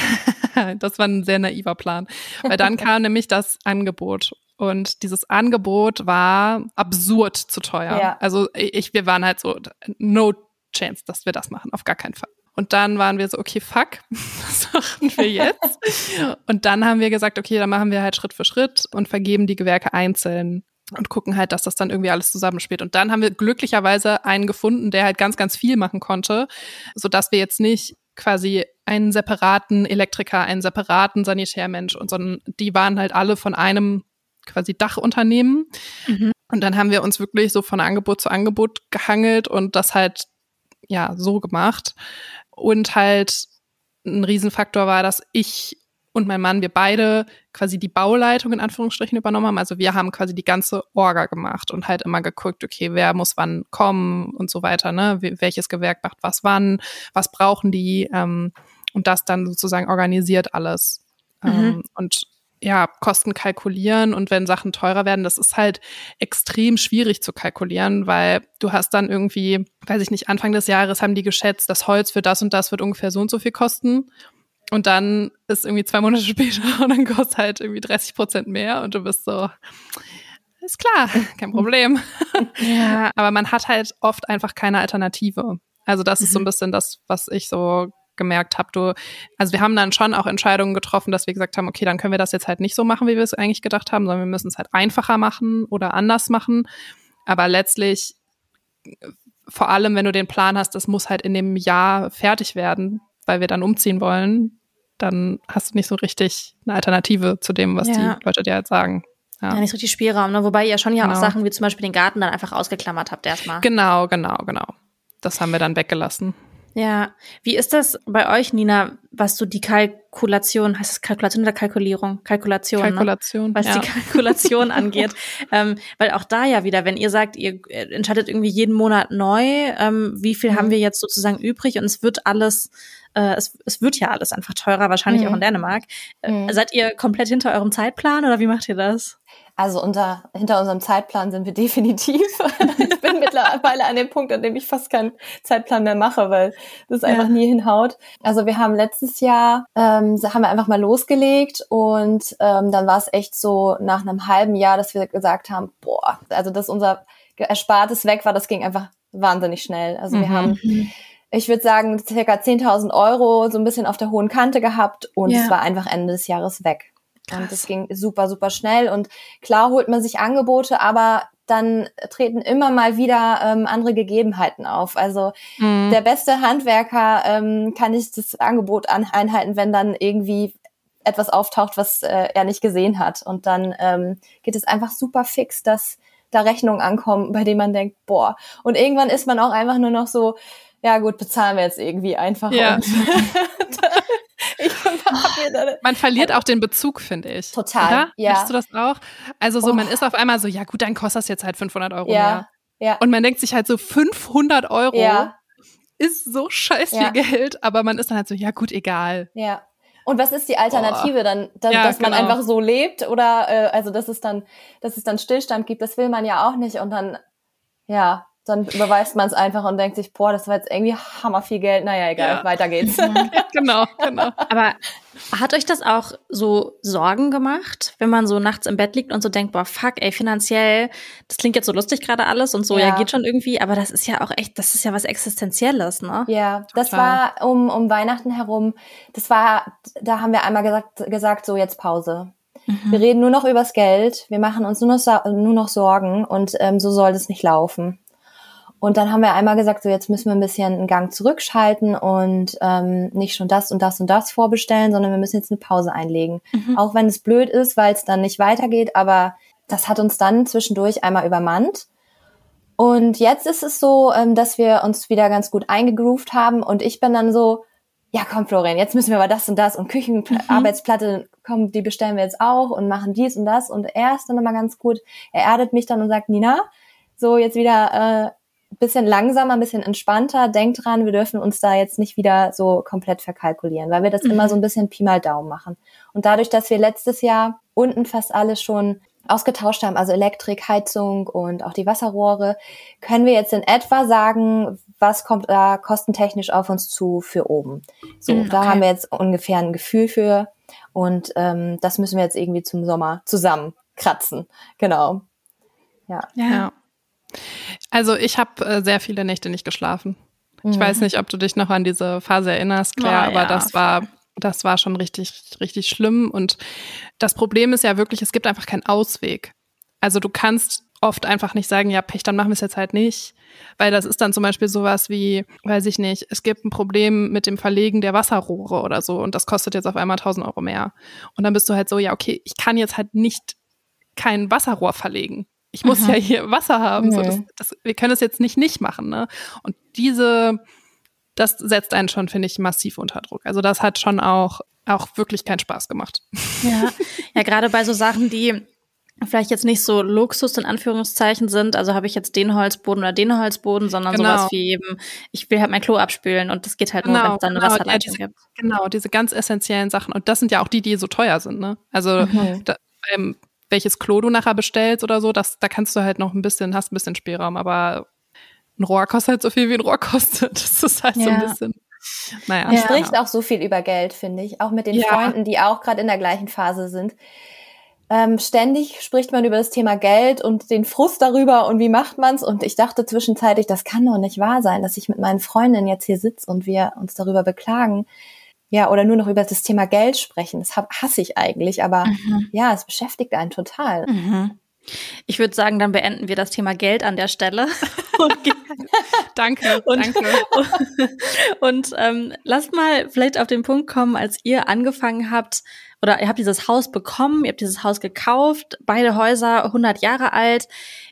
das war ein sehr naiver Plan, weil dann kam nämlich das Angebot. Und dieses Angebot war absurd zu teuer. Ja. Also ich, wir waren halt so, no chance, dass wir das machen, auf gar keinen Fall. Und dann waren wir so, okay, fuck, was machen wir jetzt? Und dann haben wir gesagt, okay, dann machen wir halt Schritt für Schritt und vergeben die Gewerke einzeln und gucken halt, dass das dann irgendwie alles zusammenspielt. Und dann haben wir glücklicherweise einen gefunden, der halt ganz, ganz viel machen konnte, sodass wir jetzt nicht quasi einen separaten Elektriker, einen separaten Sanitärmensch und sondern die waren halt alle von einem quasi Dachunternehmen. Mhm. Und dann haben wir uns wirklich so von Angebot zu Angebot gehangelt und das halt ja so gemacht. Und halt ein Riesenfaktor war, dass ich und mein Mann, wir beide quasi die Bauleitung in Anführungsstrichen übernommen haben. Also wir haben quasi die ganze Orga gemacht und halt immer geguckt, okay, wer muss wann kommen und so weiter, ne? Welches Gewerk macht was wann, was brauchen die ähm, und das dann sozusagen organisiert alles. Ähm, und ja, Kosten kalkulieren und wenn Sachen teurer werden, das ist halt extrem schwierig zu kalkulieren, weil du hast dann irgendwie, weiß ich nicht, Anfang des Jahres haben die geschätzt, das Holz für das und das wird ungefähr so und so viel kosten. Und dann ist irgendwie zwei Monate später und dann kostet halt irgendwie 30 Prozent mehr und du bist so, ist klar, kein Problem. Ja, Aber man hat halt oft einfach keine Alternative. Also das ist so ein bisschen das, was ich so gemerkt habe. Du, also wir haben dann schon auch Entscheidungen getroffen, dass wir gesagt haben, okay, dann können wir das jetzt halt nicht so machen, wie wir es eigentlich gedacht haben, sondern wir müssen es halt einfacher machen oder anders machen. Aber letztlich, äh, vor allem, wenn du den Plan hast, das muss halt in dem Jahr fertig werden, weil wir dann umziehen wollen, dann hast du nicht so richtig eine Alternative zu dem, was Ja. die Leute dir halt sagen. ja, nicht so richtig Spielraum, ne? Wobei ihr schon ja auch Genau. Sachen wie zum Beispiel den Garten dann einfach ausgeklammert habt erstmal. Genau, genau, genau. Das haben wir dann weggelassen. Ja. Wie ist das bei euch, Nina, was so die Kalkulation, heißt es Kalkulation oder Kalkulierung? Kalkulation. Ne? Kalkulation. was ja. die Kalkulation angeht. Ähm, weil auch da ja wieder, wenn ihr sagt, ihr äh, entscheidet irgendwie jeden Monat neu, ähm, wie viel Mhm. haben wir jetzt sozusagen übrig und es wird alles, äh, es, es wird ja alles einfach teurer, wahrscheinlich Mhm. auch in Dänemark. Äh, Mhm. Seid ihr komplett hinter eurem Zeitplan oder wie macht ihr das? Also unter, hinter unserem Zeitplan sind wir definitiv. ich bin mittlerweile an dem Punkt, an dem ich fast keinen Zeitplan mehr mache, weil das einfach Ja. nie hinhaut. Also wir haben letztes Jahr, ähm, haben wir einfach mal losgelegt und ähm, dann war es echt so nach einem halben Jahr, dass wir gesagt haben, boah, also dass unser Erspartes weg war, das ging einfach wahnsinnig schnell. Also wir Mhm. haben ich würde sagen, circa 10.000 Euro so ein bisschen auf der hohen Kante gehabt und Ja. es war einfach Ende des Jahres weg. Krass. Und das ging super, super schnell. Und klar holt man sich Angebote, aber dann treten immer mal wieder ähm, andere Gegebenheiten auf. Also Mhm. der beste Handwerker ähm, kann nicht das Angebot an einhalten, wenn dann irgendwie etwas auftaucht, was äh, er nicht gesehen hat. Und dann ähm, geht es einfach super fix, dass da Rechnungen ankommen, bei denen man denkt, boah. Und irgendwann ist man auch einfach nur noch so, ja gut, bezahlen wir jetzt irgendwie einfach. Ja. Man verliert auch den Bezug, finde ich. Total, Oder? ja. Hast du das auch? Also so, Oh. man ist auf einmal so, ja gut, dann kostet das jetzt halt 500 Euro mehr. ja, ja, Und man denkt sich halt so, 500 Euro ja, ist so scheiß viel Ja. Geld, aber man ist dann halt so, ja gut, egal. ja. Und was ist die Alternative dann, dann Ja, dass man genau. einfach so lebt oder äh, also dass es dann, dass es dann Stillstand gibt, das will man ja auch nicht und dann, ja, dann überweist man es einfach und denkt sich, boah, das war jetzt irgendwie hammer viel Geld. Naja, egal, Ja. weiter geht's. genau, genau. Aber hat euch das auch so Sorgen gemacht, wenn man so nachts im Bett liegt und so denkt, boah, fuck, ey, finanziell, das klingt jetzt so lustig gerade alles und so, ja. Ja. geht schon irgendwie, aber das ist ja auch echt, das ist ja was Existenzielles, ne? Ja, das Total. war um, um Weihnachten herum. Das war, da haben wir einmal gesagt, gesagt so jetzt Pause. Wir reden nur noch übers Geld. Wir machen uns nur noch, nur noch Sorgen und ähm, so soll das nicht laufen. Und dann haben wir einmal gesagt, so jetzt müssen wir ein bisschen einen Gang zurückschalten und ähm, nicht schon das und das und das vorbestellen, sondern wir müssen jetzt eine Pause einlegen. Auch wenn es blöd ist, weil es dann nicht weitergeht, aber das hat uns dann zwischendurch einmal übermannt. Und jetzt ist es so, ähm, dass wir uns wieder ganz gut eingegroovt haben und ich bin dann so, ja komm Florian, jetzt müssen wir aber das und das und Küchenarbeitsplatte, mhm. komm, die bestellen wir jetzt auch und machen dies und das und er ist dann immer ganz gut, er erdet mich dann und sagt, Nina, so jetzt wieder äh, bisschen langsamer, ein bisschen entspannter, denkt dran, wir dürfen uns da jetzt nicht wieder so komplett verkalkulieren, weil wir das mhm. immer so ein bisschen Pi mal Daumen machen. Und dadurch, dass wir letztes Jahr unten fast alles schon ausgetauscht haben, also Elektrik, Heizung und auch die Wasserrohre, können wir jetzt in etwa sagen, was kommt da kostentechnisch auf uns zu für oben. So, mm, okay. da haben wir jetzt ungefähr ein Gefühl für und ähm, das müssen wir jetzt irgendwie zum Sommer zusammenkratzen. Genau. Ja. ja. Also ich habe äh, sehr viele Nächte nicht geschlafen. Ich mhm. weiß nicht, ob du dich noch an diese Phase erinnerst, Claire, oh, aber ja, das war das war schon richtig, richtig schlimm. Und das Problem ist ja wirklich, es gibt einfach keinen Ausweg. Also du kannst oft einfach nicht sagen, ja, Pech, dann machen wir es jetzt halt nicht. Weil das ist dann zum Beispiel sowas wie, weiß ich nicht, es gibt ein Problem mit dem Verlegen der Wasserrohre oder so und das kostet jetzt auf einmal 1000 Euro mehr. Und dann bist du halt so, ja, okay, ich kann jetzt halt nicht kein Wasserrohr verlegen. Ich muss Aha. ja hier Wasser haben. Mhm. So, das, das, wir können es jetzt nicht nicht machen. Ne? Und diese das setzt einen schon, finde ich, massiv unter Druck. Also das hat schon auch, auch wirklich keinen Spaß gemacht. Ja, ja gerade bei so Sachen, die vielleicht jetzt nicht so Luxus in Anführungszeichen sind, also habe ich jetzt den Holzboden oder den Holzboden, sondern genau. sowas wie eben, ich will halt mein Klo abspülen und das geht halt genau, nur, wenn es dann eine genau, Wasserleitung ja, diese, gibt. Genau, diese ganz essentiellen Sachen. Und das sind ja auch die, die so teuer sind, ne? Also mhm. da, ähm, welches Klo du nachher bestellst oder so, das, da kannst du halt noch ein bisschen, hast ein bisschen Spielraum, aber ein Rohr kostet halt so viel, wie ein Rohr kostet. Das ist halt ja. so ein bisschen. Naja. Man ja. spricht auch so viel über Geld, finde ich. Auch mit den ja. Freunden, die auch gerade in der gleichen Phase sind. Ähm, ständig spricht man über das Thema Geld und den Frust darüber und wie macht man's. Und ich dachte zwischenzeitlich, das kann doch nicht wahr sein, dass ich mit meinen Freundinnen jetzt hier sitze und wir uns darüber beklagen. Ja, oder nur noch über das Thema Geld sprechen. Das hasse ich eigentlich, aber mhm. ja, es beschäftigt einen total. Mhm. Ich würde sagen, dann beenden wir das Thema Geld an der Stelle. danke, und, danke. Und, ähm, lasst mal vielleicht auf den Punkt kommen, als ihr angefangen habt, oder ihr habt dieses Haus bekommen, ihr habt dieses Haus gekauft, beide Häuser 100 Jahre alt.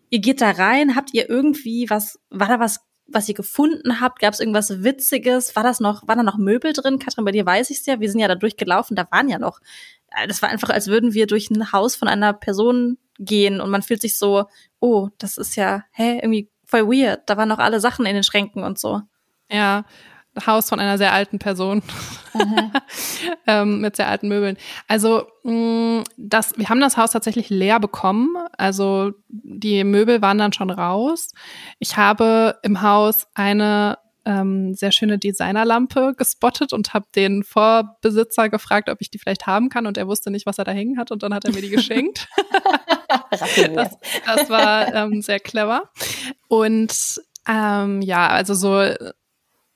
Ihr geht da rein, habt ihr irgendwie was, war da was was ihr gefunden habt? Gab es irgendwas Witziges? War das noch, waren da noch Möbel drin? Katrin, bei dir weiß ich es ja. Wir sind ja da durchgelaufen, da waren ja noch. Äh, das war einfach, als würden wir durch ein Haus von einer Person gehen und man fühlt sich so, oh, das ist ja, hä, irgendwie voll weird. Da waren noch alle Sachen in den Schränken und so. Ja, Haus von einer sehr alten Person ähm, mit sehr alten Möbeln. Also mh, das, wir haben das Haus tatsächlich leer bekommen. Also die Möbel waren dann schon raus. Ich habe im Haus eine ähm, sehr schöne Designerlampe gespottet und habe den Vorbesitzer gefragt, ob ich die vielleicht haben kann und er wusste nicht, was er da hängen hat und dann hat er mir die geschenkt. das, das, war ähm, sehr clever. Und ähm, ja, also so,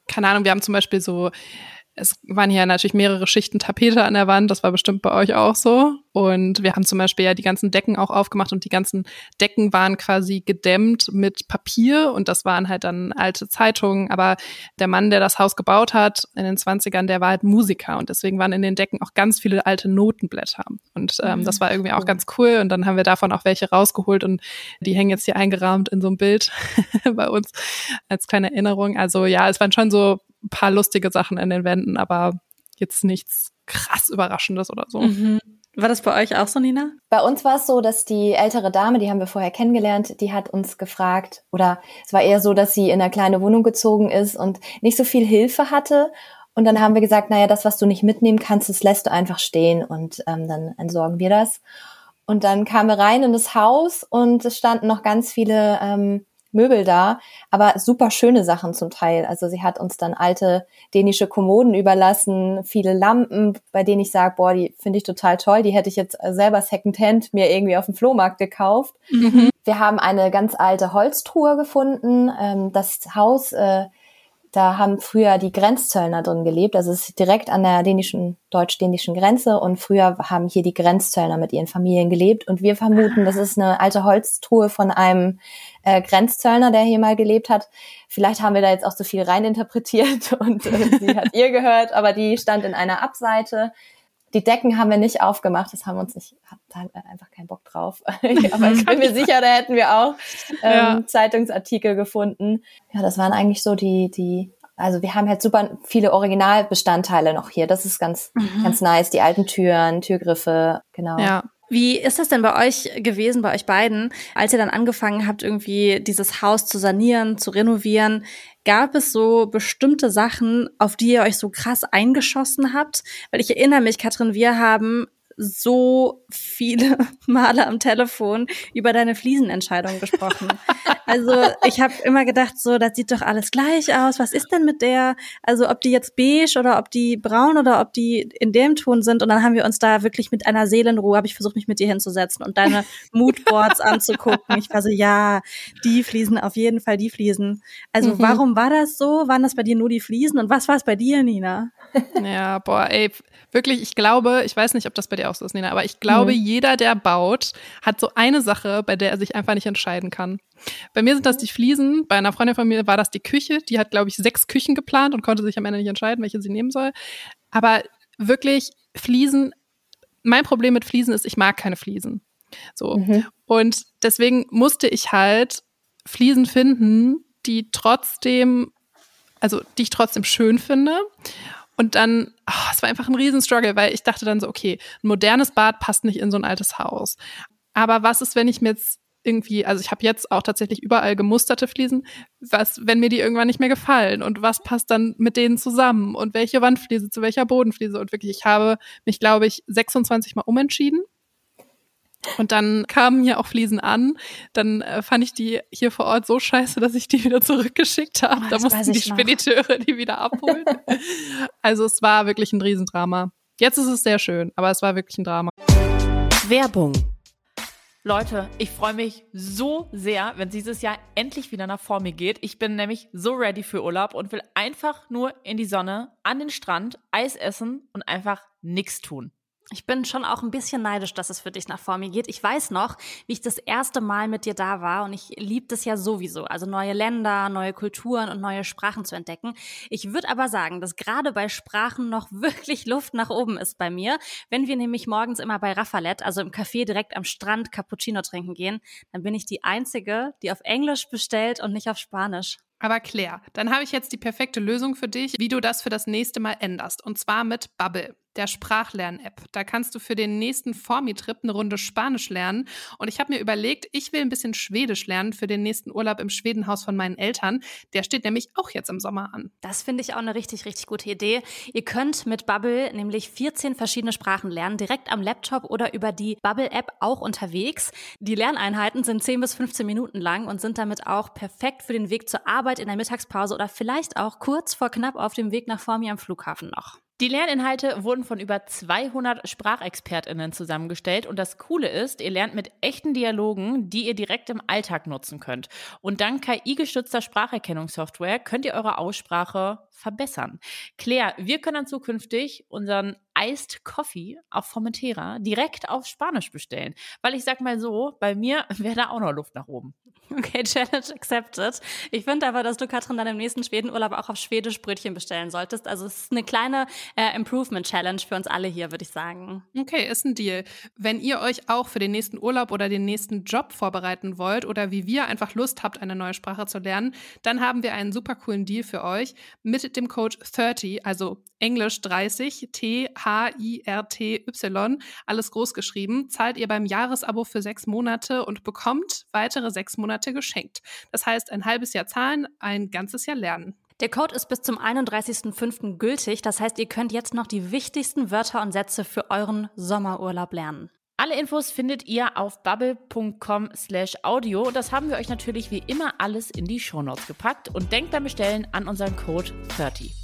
keine Ahnung, wir haben zum Beispiel so es waren hier natürlich mehrere Schichten Tapete an der Wand, das war bestimmt bei euch auch so. Und wir haben zum Beispiel ja die ganzen Decken auch aufgemacht und die ganzen Decken waren quasi gedämmt mit Papier und das waren halt dann alte Zeitungen. Aber der Mann, der das Haus gebaut hat in den 20ern, der war halt Musiker und deswegen waren in den Decken auch ganz viele alte Notenblätter. Und ähm, mhm. das war irgendwie auch ganz cool und dann haben wir davon auch welche rausgeholt und die hängen jetzt hier eingerahmt in so einem Bild bei uns als kleine Erinnerung. Also ja, es waren schon so ein paar lustige Sachen in den Wänden, aber jetzt nichts krass Überraschendes oder so. Mhm. War das bei euch auch so, Nina? Bei uns war es so, dass die ältere Dame, die haben wir vorher kennengelernt, die hat uns gefragt, oder es war eher so, dass sie in eine kleine Wohnung gezogen ist und nicht so viel Hilfe hatte. Und dann haben wir gesagt, naja, das, was du nicht mitnehmen kannst, das lässt du einfach stehen und ähm, dann entsorgen wir das. Und dann kamen wir rein in das Haus und es standen noch ganz viele ähm, Möbel da, aber super schöne Sachen zum Teil. Also sie hat uns dann alte dänische Kommoden überlassen, viele Lampen, bei denen ich sage, boah, die finde ich total toll, die hätte ich jetzt selber Secondhand mir irgendwie auf dem Flohmarkt gekauft. Mhm. Wir haben eine ganz alte Holztruhe gefunden. Ähm, das Haus äh, da haben früher die Grenzzöllner drin gelebt. Also es ist direkt an der dänischen, deutsch-dänischen Grenze. Und früher haben hier die Grenzzöllner mit ihren Familien gelebt. Und wir vermuten, das ist eine alte Holztruhe von einem äh, Grenzzöllner, der hier mal gelebt hat. Vielleicht haben wir da jetzt auch so viel reininterpretiert und äh, sie hat ihr gehört, aber die stand in einer Abseite. Die Decken haben wir nicht aufgemacht, das haben wir uns nicht, hatten einfach keinen Bock drauf. Aber ich bin mir sicher, da hätten wir auch ähm, ja. Zeitungsartikel gefunden. Ja, das waren eigentlich so die, die also wir haben halt super viele Originalbestandteile noch hier. Das ist ganz, mhm. ganz nice. Die alten Türen, Türgriffe, genau. Ja. Wie ist das denn bei euch gewesen, bei euch beiden, als ihr dann angefangen habt, irgendwie dieses Haus zu sanieren, zu renovieren? Gab es so bestimmte Sachen, auf die ihr euch so krass eingeschossen habt? Weil ich erinnere mich, Katrin, wir haben so viele Male am Telefon über deine Fliesenentscheidung gesprochen. also ich habe immer gedacht, so, das sieht doch alles gleich aus. Was ist denn mit der? Also ob die jetzt beige oder ob die braun oder ob die in dem Ton sind. Und dann haben wir uns da wirklich mit einer Seelenruhe, habe ich versucht, mich mit dir hinzusetzen und deine Moodboards anzugucken. Ich war so, ja, die Fliesen, auf jeden Fall die Fliesen. Also mhm. warum war das so? Waren das bei dir nur die Fliesen? Und was war es bei dir, Nina? Ja, boah, ey, wirklich, ich glaube, ich weiß nicht, ob das bei dir auch so ist, Nina, aber ich glaube, mhm. jeder, der baut, hat so eine Sache, bei der er sich einfach nicht entscheiden kann. Bei mir sind das die Fliesen, bei einer Freundin von mir war das die Küche, die hat, glaube ich, sechs Küchen geplant und konnte sich am Ende nicht entscheiden, welche sie nehmen soll. Aber wirklich, Fliesen, mein Problem mit Fliesen ist, ich mag keine Fliesen. So. Mhm. Und deswegen musste ich halt Fliesen finden, die trotzdem, also die ich trotzdem schön finde und dann, oh, es war einfach ein Riesenstruggle, weil ich dachte dann so, okay, ein modernes Bad passt nicht in so ein altes Haus. Aber was ist, wenn ich mir jetzt irgendwie, also ich habe jetzt auch tatsächlich überall gemusterte Fliesen, was, wenn mir die irgendwann nicht mehr gefallen? Und was passt dann mit denen zusammen? Und welche Wandfliese zu welcher Bodenfliese? Und wirklich, ich habe mich, glaube ich, 26 Mal umentschieden und dann kamen hier auch Fliesen an. Dann äh, fand ich die hier vor Ort so scheiße, dass ich die wieder zurückgeschickt habe. Oh, da mussten die Spediteure die wieder abholen. also es war wirklich ein Riesendrama. Jetzt ist es sehr schön, aber es war wirklich ein Drama. Werbung. Leute, ich freue mich so sehr, wenn dieses Jahr endlich wieder nach vor mir geht. Ich bin nämlich so ready für Urlaub und will einfach nur in die Sonne, an den Strand, Eis essen und einfach nichts tun. Ich bin schon auch ein bisschen neidisch, dass es für dich nach vor mir geht. Ich weiß noch, wie ich das erste Mal mit dir da war und ich liebe das ja sowieso. Also neue Länder, neue Kulturen und neue Sprachen zu entdecken. Ich würde aber sagen, dass gerade bei Sprachen noch wirklich Luft nach oben ist bei mir. Wenn wir nämlich morgens immer bei Raffalet, also im Café direkt am Strand Cappuccino trinken gehen, dann bin ich die Einzige, die auf Englisch bestellt und nicht auf Spanisch. Aber Claire, dann habe ich jetzt die perfekte Lösung für dich, wie du das für das nächste Mal änderst. Und zwar mit Bubble der Sprachlern-App. Da kannst du für den nächsten Formi-Trip eine Runde Spanisch lernen. Und ich habe mir überlegt, ich will ein bisschen Schwedisch lernen für den nächsten Urlaub im Schwedenhaus von meinen Eltern. Der steht nämlich auch jetzt im Sommer an. Das finde ich auch eine richtig, richtig gute Idee. Ihr könnt mit Bubble nämlich 14 verschiedene Sprachen lernen, direkt am Laptop oder über die Bubble-App auch unterwegs. Die Lerneinheiten sind 10 bis 15 Minuten lang und sind damit auch perfekt für den Weg zur Arbeit in der Mittagspause oder vielleicht auch kurz vor knapp auf dem Weg nach Formi am Flughafen noch. Die Lerninhalte wurden von über 200 SprachexpertInnen zusammengestellt und das Coole ist, ihr lernt mit echten Dialogen, die ihr direkt im Alltag nutzen könnt. Und dank KI-gestützter Spracherkennungssoftware könnt ihr eure Aussprache verbessern. Claire, wir können dann zukünftig unseren Iced Coffee auf Formentera direkt auf Spanisch bestellen. Weil ich sag mal so, bei mir wäre da auch noch Luft nach oben. Okay, Challenge accepted. Ich finde aber, dass du, Katrin, dann im nächsten Schwedenurlaub auch auf Schwedisch Brötchen bestellen solltest. Also es ist eine kleine äh, Improvement-Challenge für uns alle hier, würde ich sagen. Okay, ist ein Deal. Wenn ihr euch auch für den nächsten Urlaub oder den nächsten Job vorbereiten wollt oder wie wir einfach Lust habt, eine neue Sprache zu lernen, dann haben wir einen super coolen Deal für euch mit dem Code 30, also Englisch 30, T-H-I-R-T-Y, alles groß geschrieben, zahlt ihr beim Jahresabo für sechs Monate und bekommt weitere sechs Monate geschenkt. Das heißt, ein halbes Jahr zahlen, ein ganzes Jahr lernen. Der Code ist bis zum 31.05. gültig. Das heißt, ihr könnt jetzt noch die wichtigsten Wörter und Sätze für euren Sommerurlaub lernen. Alle Infos findet ihr auf bubble.com slash audio. Das haben wir euch natürlich wie immer alles in die Shownotes gepackt. Und denkt beim Bestellen an unseren Code 30.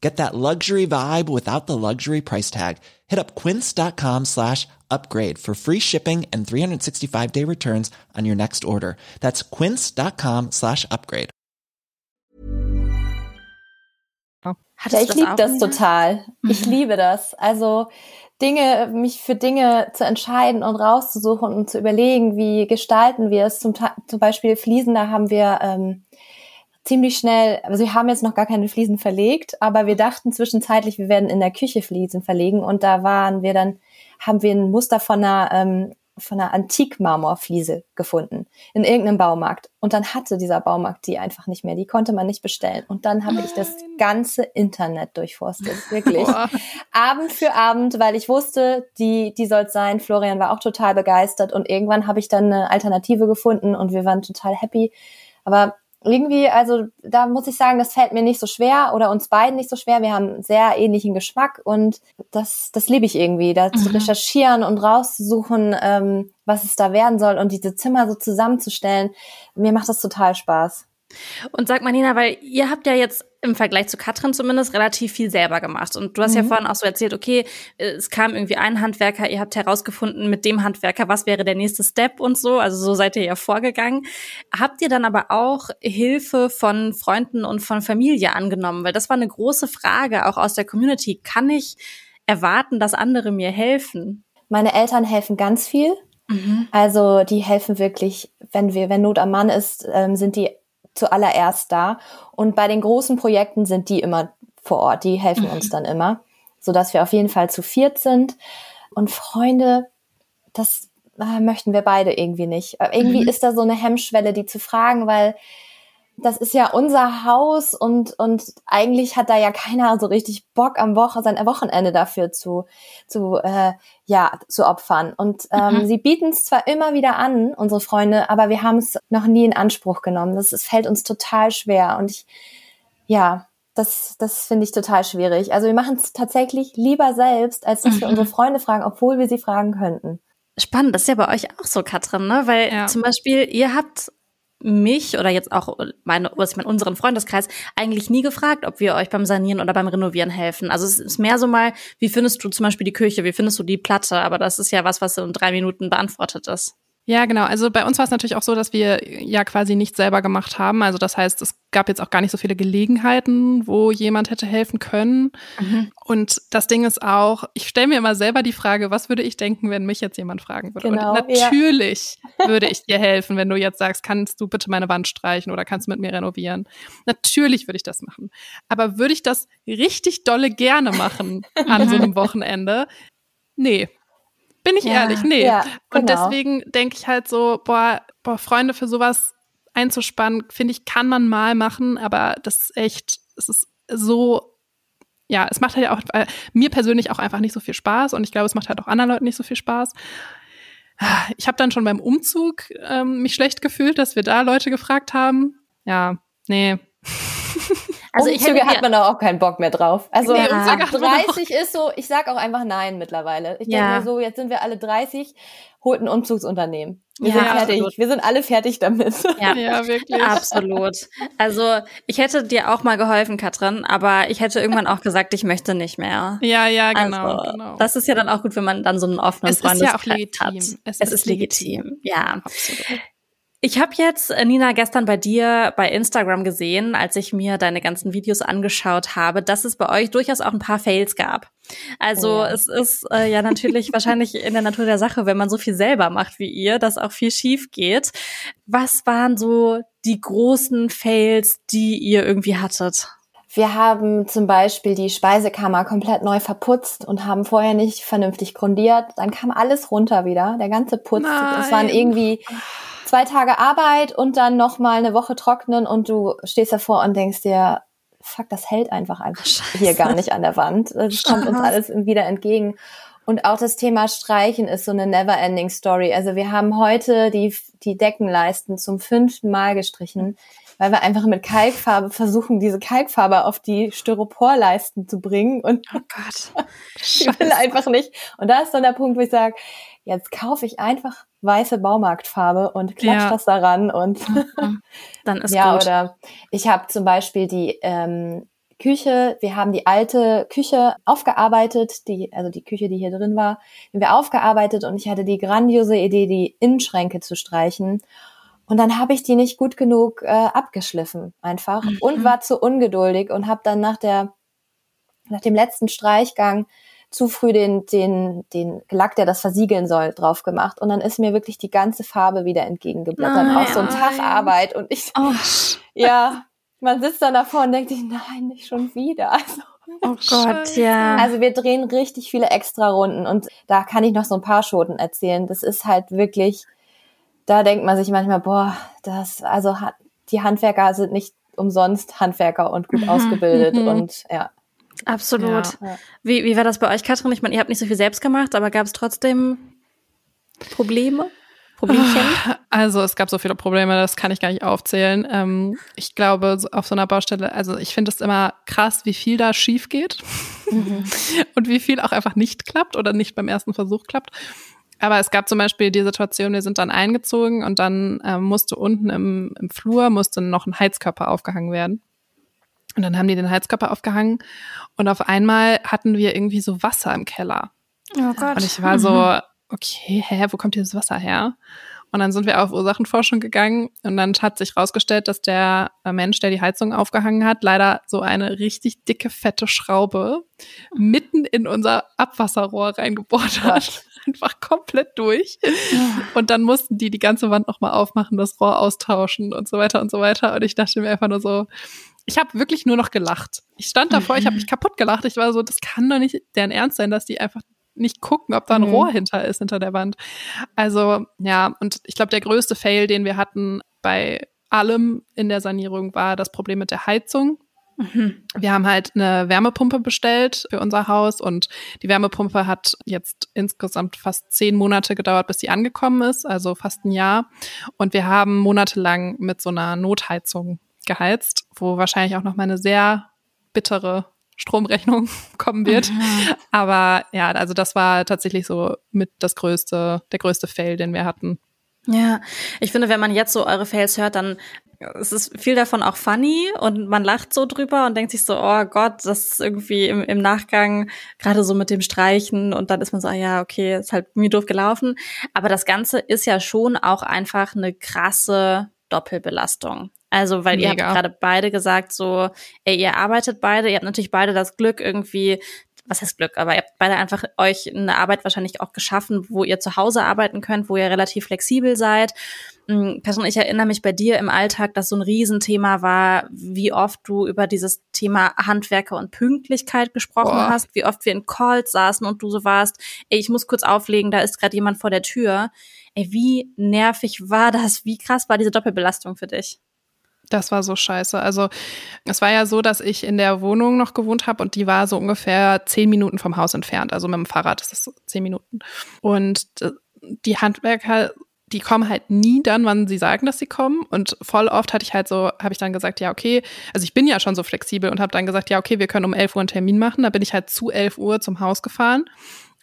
Get that luxury vibe without the luxury price tag. Hit up quince.com slash upgrade for free shipping and 365 day returns on your next order. That's quince.com slash upgrade. Ja, ich liebe das total. Ich liebe das. Also Dinge, mich für Dinge zu entscheiden und rauszusuchen und zu überlegen, wie gestalten wir es. Zum, zum Beispiel Fliesen, da haben wir ähm, ziemlich schnell, also wir haben jetzt noch gar keine Fliesen verlegt, aber wir dachten zwischenzeitlich, wir werden in der Küche Fliesen verlegen und da waren wir dann, haben wir ein Muster von einer, ähm, von einer Antikmarmorfliese gefunden in irgendeinem Baumarkt und dann hatte dieser Baumarkt die einfach nicht mehr, die konnte man nicht bestellen und dann habe ich das ganze Internet durchforstet, wirklich. Abend für Abend, weil ich wusste, die, die soll sein. Florian war auch total begeistert und irgendwann habe ich dann eine Alternative gefunden und wir waren total happy. Aber irgendwie, also da muss ich sagen, das fällt mir nicht so schwer oder uns beiden nicht so schwer. Wir haben einen sehr ähnlichen Geschmack und das, das liebe ich irgendwie, da zu mhm. recherchieren und rauszusuchen, ähm, was es da werden soll und diese Zimmer so zusammenzustellen. Mir macht das total Spaß. Und sag mal, Nina, weil ihr habt ja jetzt im Vergleich zu Katrin zumindest relativ viel selber gemacht. Und du hast mhm. ja vorhin auch so erzählt, okay, es kam irgendwie ein Handwerker, ihr habt herausgefunden mit dem Handwerker, was wäre der nächste Step und so. Also so seid ihr ja vorgegangen. Habt ihr dann aber auch Hilfe von Freunden und von Familie angenommen? Weil das war eine große Frage auch aus der Community. Kann ich erwarten, dass andere mir helfen? Meine Eltern helfen ganz viel. Mhm. Also die helfen wirklich, wenn wir, wenn Not am Mann ist, ähm, sind die zuallererst da. Und bei den großen Projekten sind die immer vor Ort, die helfen mhm. uns dann immer, so dass wir auf jeden Fall zu viert sind. Und Freunde, das äh, möchten wir beide irgendwie nicht. Äh, irgendwie mhm. ist da so eine Hemmschwelle, die zu fragen, weil das ist ja unser Haus und, und eigentlich hat da ja keiner so richtig Bock am Woche, sein Wochenende dafür zu, zu, äh, ja, zu opfern. Und ähm, mhm. sie bieten es zwar immer wieder an, unsere Freunde, aber wir haben es noch nie in Anspruch genommen. Das, das fällt uns total schwer. Und ich, ja, das, das finde ich total schwierig. Also wir machen es tatsächlich lieber selbst, als dass mhm. wir unsere Freunde fragen, obwohl wir sie fragen könnten. Spannend, das ist ja bei euch auch so, Katrin, ne? Weil ja. zum Beispiel, ihr habt mich oder jetzt auch meine, was ich meine, unseren Freundeskreis eigentlich nie gefragt, ob wir euch beim Sanieren oder beim Renovieren helfen. Also es ist mehr so mal, wie findest du zum Beispiel die Küche, wie findest du die Platte? Aber das ist ja was, was in drei Minuten beantwortet ist. Ja, genau. Also bei uns war es natürlich auch so, dass wir ja quasi nichts selber gemacht haben. Also das heißt, es gab jetzt auch gar nicht so viele Gelegenheiten, wo jemand hätte helfen können. Mhm. Und das Ding ist auch, ich stelle mir immer selber die Frage, was würde ich denken, wenn mich jetzt jemand fragen würde? Genau, Und natürlich ja. würde ich dir helfen, wenn du jetzt sagst, kannst du bitte meine Wand streichen oder kannst du mit mir renovieren? Natürlich würde ich das machen. Aber würde ich das richtig dolle gerne machen an so einem Wochenende? Nee, bin ich ja, ehrlich, nee. Ja, genau. Und deswegen denke ich halt so, boah, boah, Freunde für sowas einzuspannen, finde ich, kann man mal machen, aber das ist echt, es ist so, ja, es macht halt auch äh, mir persönlich auch einfach nicht so viel Spaß und ich glaube, es macht halt auch anderen Leuten nicht so viel Spaß. Ich habe dann schon beim Umzug ähm, mich schlecht gefühlt, dass wir da Leute gefragt haben. Ja, nee. Also Umzüge hat man auch keinen Bock mehr drauf. Also nee, 30 ist so, ich sag auch einfach nein mittlerweile. Ich denke mir so, jetzt sind wir alle 30, holt ein Umzugsunternehmen. Wir ja, sind fertig. Absolut. Wir sind alle fertig damit. Ja, ja, wirklich. Absolut. Also ich hätte dir auch mal geholfen, Katrin, aber ich hätte irgendwann auch gesagt, ich möchte nicht mehr. Ja, ja, genau. Also, genau. Das ist ja dann auch gut, wenn man dann so einen offenen Freundeskreis ja hat. Es, es ist, ist legitim. legitim. Ja. Absolut. Ich habe jetzt, äh, Nina, gestern bei dir bei Instagram gesehen, als ich mir deine ganzen Videos angeschaut habe, dass es bei euch durchaus auch ein paar Fails gab. Also oh es ist äh, ja natürlich wahrscheinlich in der Natur der Sache, wenn man so viel selber macht wie ihr, dass auch viel schief geht. Was waren so die großen Fails, die ihr irgendwie hattet? Wir haben zum Beispiel die Speisekammer komplett neu verputzt und haben vorher nicht vernünftig grundiert. Dann kam alles runter wieder, der ganze Putz. Es waren irgendwie zwei Tage Arbeit und dann noch mal eine Woche trocknen und du stehst davor und denkst dir, fuck, das hält einfach einfach Scheiße. hier gar nicht an der Wand. Das kommt uns alles wieder entgegen. Und auch das Thema Streichen ist so eine never-ending Story. Also wir haben heute die, die Deckenleisten zum fünften Mal gestrichen, weil wir einfach mit Kalkfarbe versuchen, diese Kalkfarbe auf die Styroporleisten zu bringen. Und oh Gott, ich will einfach nicht. Und da ist dann der Punkt, wo ich sage, jetzt kaufe ich einfach weiße Baumarktfarbe und klatsch ja. das daran und dann ist ja gut. oder ich habe zum Beispiel die ähm, Küche, wir haben die alte Küche aufgearbeitet, die, also die Küche, die hier drin war, haben wir aufgearbeitet und ich hatte die grandiose Idee, die Innenschränke zu streichen. Und dann habe ich die nicht gut genug äh, abgeschliffen einfach mhm. und war zu ungeduldig und habe dann nach der nach dem letzten Streichgang zu früh den, den, den Lack, der das versiegeln soll, drauf gemacht. Und dann ist mir wirklich die ganze Farbe wieder entgegengeblättert. Nein, auch so ein Tag Arbeit. Und ich, oh. ja, man sitzt dann davor und denkt sich, nein, nicht schon wieder. Also, oh Gott, ja. Also wir drehen richtig viele extra Runden und da kann ich noch so ein paar Schoten erzählen. Das ist halt wirklich, da denkt man sich manchmal, boah, das, also die Handwerker sind nicht umsonst Handwerker und gut mhm. ausgebildet mhm. und ja. Absolut. Ja. Wie, wie war das bei euch, Katrin? Ich meine, ihr habt nicht so viel selbst gemacht, aber gab es trotzdem Probleme? Problemchen? Also es gab so viele Probleme, das kann ich gar nicht aufzählen. Ähm, ich glaube, auf so einer Baustelle, also ich finde es immer krass, wie viel da schief geht mhm. und wie viel auch einfach nicht klappt oder nicht beim ersten Versuch klappt. Aber es gab zum Beispiel die Situation, wir sind dann eingezogen und dann ähm, musste unten im, im Flur musste noch ein Heizkörper aufgehangen werden. Und dann haben die den Heizkörper aufgehangen und auf einmal hatten wir irgendwie so Wasser im Keller. Oh Gott. Und ich war so, mhm. okay, hä, wo kommt dieses Wasser her? Und dann sind wir auf Ursachenforschung gegangen und dann hat sich rausgestellt, dass der Mensch, der die Heizung aufgehangen hat, leider so eine richtig dicke, fette Schraube mitten in unser Abwasserrohr reingebohrt hat. Einfach komplett durch. Und dann mussten die die ganze Wand nochmal aufmachen, das Rohr austauschen und so weiter und so weiter. Und ich dachte mir einfach nur so, ich habe wirklich nur noch gelacht. Ich stand davor, mhm. ich habe mich kaputt gelacht. Ich war so, das kann doch nicht deren Ernst sein, dass die einfach nicht gucken, ob da ein mhm. Rohr hinter ist, hinter der Wand. Also ja, und ich glaube, der größte Fail, den wir hatten bei allem in der Sanierung, war das Problem mit der Heizung. Mhm. Wir haben halt eine Wärmepumpe bestellt für unser Haus und die Wärmepumpe hat jetzt insgesamt fast zehn Monate gedauert, bis sie angekommen ist, also fast ein Jahr. Und wir haben monatelang mit so einer Notheizung geheizt, wo wahrscheinlich auch noch mal eine sehr bittere Stromrechnung kommen wird. Mhm. Aber ja, also das war tatsächlich so mit das größte, der größte Fail, den wir hatten. Ja, ich finde, wenn man jetzt so eure Fails hört, dann ist es viel davon auch funny und man lacht so drüber und denkt sich so, oh Gott, das ist irgendwie im, im Nachgang gerade so mit dem Streichen und dann ist man so, ah ja, okay, ist halt mir doof gelaufen. Aber das Ganze ist ja schon auch einfach eine krasse Doppelbelastung. Also, weil Mega. ihr habt gerade beide gesagt, so, ey, ihr arbeitet beide, ihr habt natürlich beide das Glück irgendwie, was heißt Glück, aber ihr habt beide einfach euch eine Arbeit wahrscheinlich auch geschaffen, wo ihr zu Hause arbeiten könnt, wo ihr relativ flexibel seid. Person, hm, ich erinnere mich bei dir im Alltag, dass so ein Riesenthema war, wie oft du über dieses Thema Handwerker und Pünktlichkeit gesprochen Boah. hast, wie oft wir in Calls saßen und du so warst, ey, ich muss kurz auflegen, da ist gerade jemand vor der Tür. Ey, wie nervig war das? Wie krass war diese Doppelbelastung für dich? Das war so scheiße. Also es war ja so, dass ich in der Wohnung noch gewohnt habe und die war so ungefähr zehn Minuten vom Haus entfernt. Also mit dem Fahrrad ist das zehn Minuten. Und äh, die Handwerker, die kommen halt nie dann, wann sie sagen, dass sie kommen. Und voll oft hatte ich halt so, habe ich dann gesagt, ja okay, also ich bin ja schon so flexibel und habe dann gesagt, ja okay, wir können um elf Uhr einen Termin machen. Da bin ich halt zu elf Uhr zum Haus gefahren.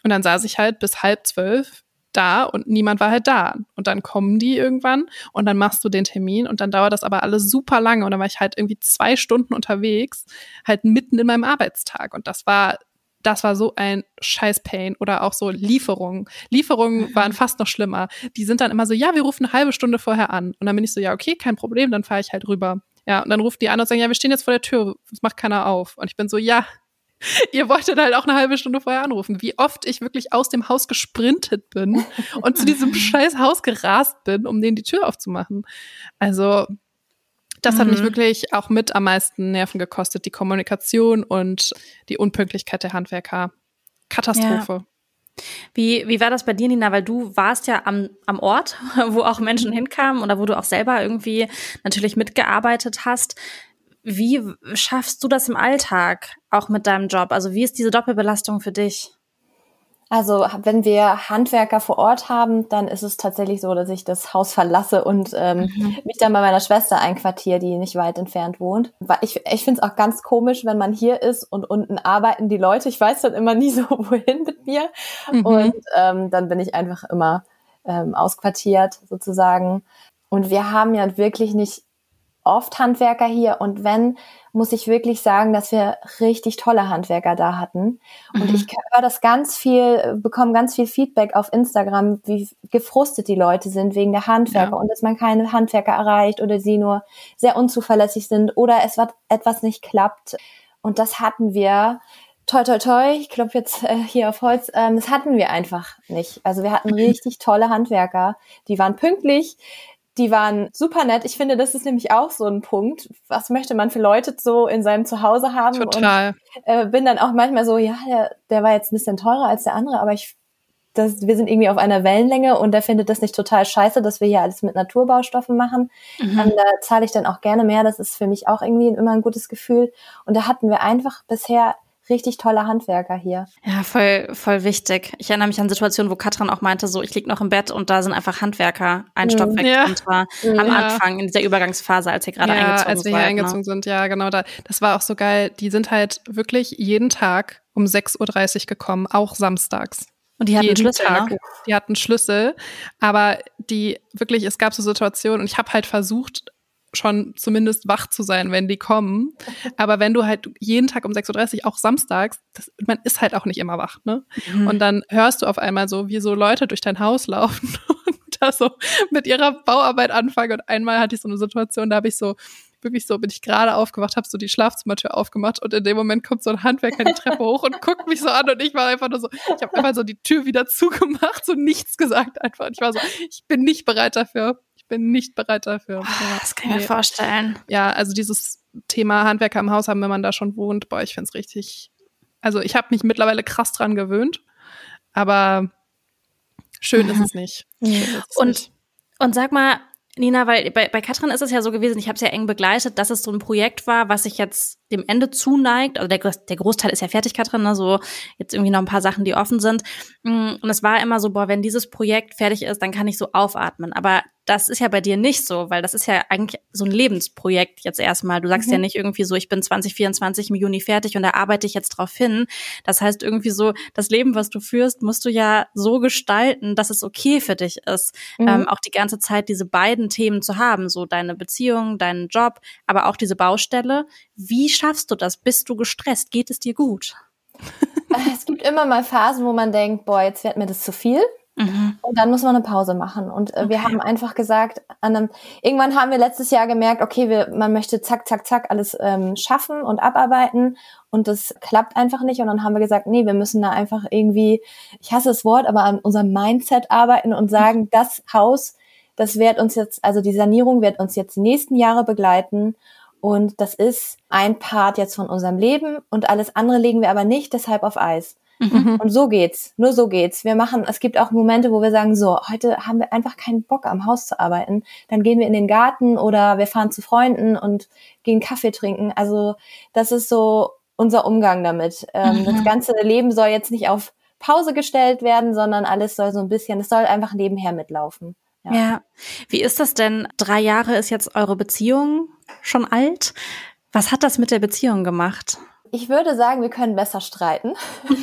Und dann saß ich halt bis halb zwölf da und niemand war halt da. Und dann kommen die irgendwann und dann machst du den Termin und dann dauert das aber alles super lange und dann war ich halt irgendwie zwei Stunden unterwegs, halt mitten in meinem Arbeitstag und das war das war so ein Scheiß-Pain oder auch so Lieferungen. Lieferungen waren fast noch schlimmer. Die sind dann immer so, ja, wir rufen eine halbe Stunde vorher an. Und dann bin ich so, ja, okay, kein Problem, dann fahre ich halt rüber. Ja, und dann ruft die an und sagen, ja, wir stehen jetzt vor der Tür, es macht keiner auf. Und ich bin so, ja, Ihr wolltet halt auch eine halbe Stunde vorher anrufen. Wie oft ich wirklich aus dem Haus gesprintet bin und zu diesem scheiß Haus gerast bin, um denen die Tür aufzumachen. Also, das mhm. hat mich mhm. wirklich auch mit am meisten Nerven gekostet, die Kommunikation und die Unpünktlichkeit der Handwerker. Katastrophe. Ja. Wie, wie war das bei dir, Nina? Weil du warst ja am, am Ort, wo auch Menschen hinkamen oder wo du auch selber irgendwie natürlich mitgearbeitet hast. Wie schaffst du das im Alltag, auch mit deinem Job? Also wie ist diese Doppelbelastung für dich? Also wenn wir Handwerker vor Ort haben, dann ist es tatsächlich so, dass ich das Haus verlasse und ähm, mhm. mich dann bei meiner Schwester einquartiere, die nicht weit entfernt wohnt. Weil ich, ich finde es auch ganz komisch, wenn man hier ist und unten arbeiten die Leute. Ich weiß dann immer nie so, wohin mit mir. Mhm. Und ähm, dann bin ich einfach immer ähm, ausquartiert sozusagen. Und wir haben ja wirklich nicht oft Handwerker hier und wenn, muss ich wirklich sagen, dass wir richtig tolle Handwerker da hatten. Und mhm. ich höre das ganz viel, bekomme ganz viel Feedback auf Instagram, wie gefrustet die Leute sind wegen der Handwerker ja. und dass man keine Handwerker erreicht oder sie nur sehr unzuverlässig sind oder es etwas nicht klappt. Und das hatten wir toi toi toi, ich klopfe jetzt äh, hier auf Holz, ähm, das hatten wir einfach nicht. Also wir hatten richtig tolle Handwerker, die waren pünktlich, die waren super nett. Ich finde, das ist nämlich auch so ein Punkt. Was möchte man für Leute so in seinem Zuhause haben? Total. Und äh, bin dann auch manchmal so, ja, der, der war jetzt ein bisschen teurer als der andere, aber ich das, wir sind irgendwie auf einer Wellenlänge und der findet das nicht total scheiße, dass wir hier alles mit Naturbaustoffen machen. Mhm. Und da zahle ich dann auch gerne mehr. Das ist für mich auch irgendwie immer ein gutes Gefühl. Und da hatten wir einfach bisher richtig tolle Handwerker hier. Ja, voll, voll wichtig. Ich erinnere mich an Situationen, wo Katrin auch meinte, so, ich lieg noch im Bett und da sind einfach Handwerker ein Stockwerk ja. und zwar ja. am Anfang in dieser Übergangsphase, als ihr gerade ja, eingezogen als wir hier ne? eingezogen sind, ja, genau. Da, das war auch so geil. Die sind halt wirklich jeden Tag um 6.30 Uhr gekommen, auch samstags. Und die hatten jeden Schlüssel, Tag. Ne? Die hatten Schlüssel, aber die wirklich, es gab so Situationen und ich habe halt versucht, schon zumindest wach zu sein, wenn die kommen. Aber wenn du halt jeden Tag um 6.30 Uhr, auch samstags, das, man ist halt auch nicht immer wach, ne? Mhm. Und dann hörst du auf einmal so, wie so Leute durch dein Haus laufen und da so mit ihrer Bauarbeit anfangen. Und einmal hatte ich so eine Situation, da habe ich so wirklich so, bin ich gerade aufgewacht, habe so die Schlafzimmertür aufgemacht und in dem Moment kommt so ein Handwerker die Treppe hoch und guckt mich so an und ich war einfach nur so, ich habe einfach so die Tür wieder zugemacht, so nichts gesagt einfach. Und ich war so, ich bin nicht bereit dafür bin nicht bereit dafür. Oh, das kann ich mir vorstellen. Ja, also dieses Thema Handwerker im Haus haben, wenn man da schon wohnt, boah, ich finde es richtig. Also ich habe mich mittlerweile krass dran gewöhnt, aber schön mhm. ist es nicht. Mhm. und, nicht. und sag mal, Nina, weil bei, bei Katrin ist es ja so gewesen, ich habe es ja eng begleitet, dass es so ein Projekt war, was sich jetzt dem Ende zuneigt. Also der, der Großteil ist ja fertig, Katrin, ne? so jetzt irgendwie noch ein paar Sachen, die offen sind. Mm, und es war immer so, boah, wenn dieses Projekt fertig ist, dann kann ich so aufatmen. Aber das ist ja bei dir nicht so, weil das ist ja eigentlich so ein Lebensprojekt jetzt erstmal. Du sagst mhm. ja nicht irgendwie so, ich bin 2024 im Juni fertig und da arbeite ich jetzt drauf hin. Das heißt irgendwie so, das Leben, was du führst, musst du ja so gestalten, dass es okay für dich ist, mhm. ähm, auch die ganze Zeit diese beiden Themen zu haben, so deine Beziehung, deinen Job, aber auch diese Baustelle. Wie schaffst du das? Bist du gestresst? Geht es dir gut? Es gibt immer mal Phasen, wo man denkt, boah, jetzt wird mir das zu viel. Mhm. Und dann muss man eine Pause machen. Und äh, okay. wir haben einfach gesagt, an einem, irgendwann haben wir letztes Jahr gemerkt, okay, wir, man möchte zack, zack, zack alles ähm, schaffen und abarbeiten. Und das klappt einfach nicht. Und dann haben wir gesagt, nee, wir müssen da einfach irgendwie, ich hasse das Wort, aber an unserem Mindset arbeiten und sagen, mhm. das Haus, das wird uns jetzt, also die Sanierung wird uns jetzt die nächsten Jahre begleiten. Und das ist ein Part jetzt von unserem Leben und alles andere legen wir aber nicht deshalb auf Eis. Mhm. Und so geht's. Nur so geht's. Wir machen, es gibt auch Momente, wo wir sagen, so, heute haben wir einfach keinen Bock am Haus zu arbeiten. Dann gehen wir in den Garten oder wir fahren zu Freunden und gehen Kaffee trinken. Also, das ist so unser Umgang damit. Ähm, mhm. Das ganze Leben soll jetzt nicht auf Pause gestellt werden, sondern alles soll so ein bisschen, es soll einfach nebenher mitlaufen. Ja. ja. Wie ist das denn? Drei Jahre ist jetzt eure Beziehung schon alt. Was hat das mit der Beziehung gemacht? Ich würde sagen, wir können besser streiten.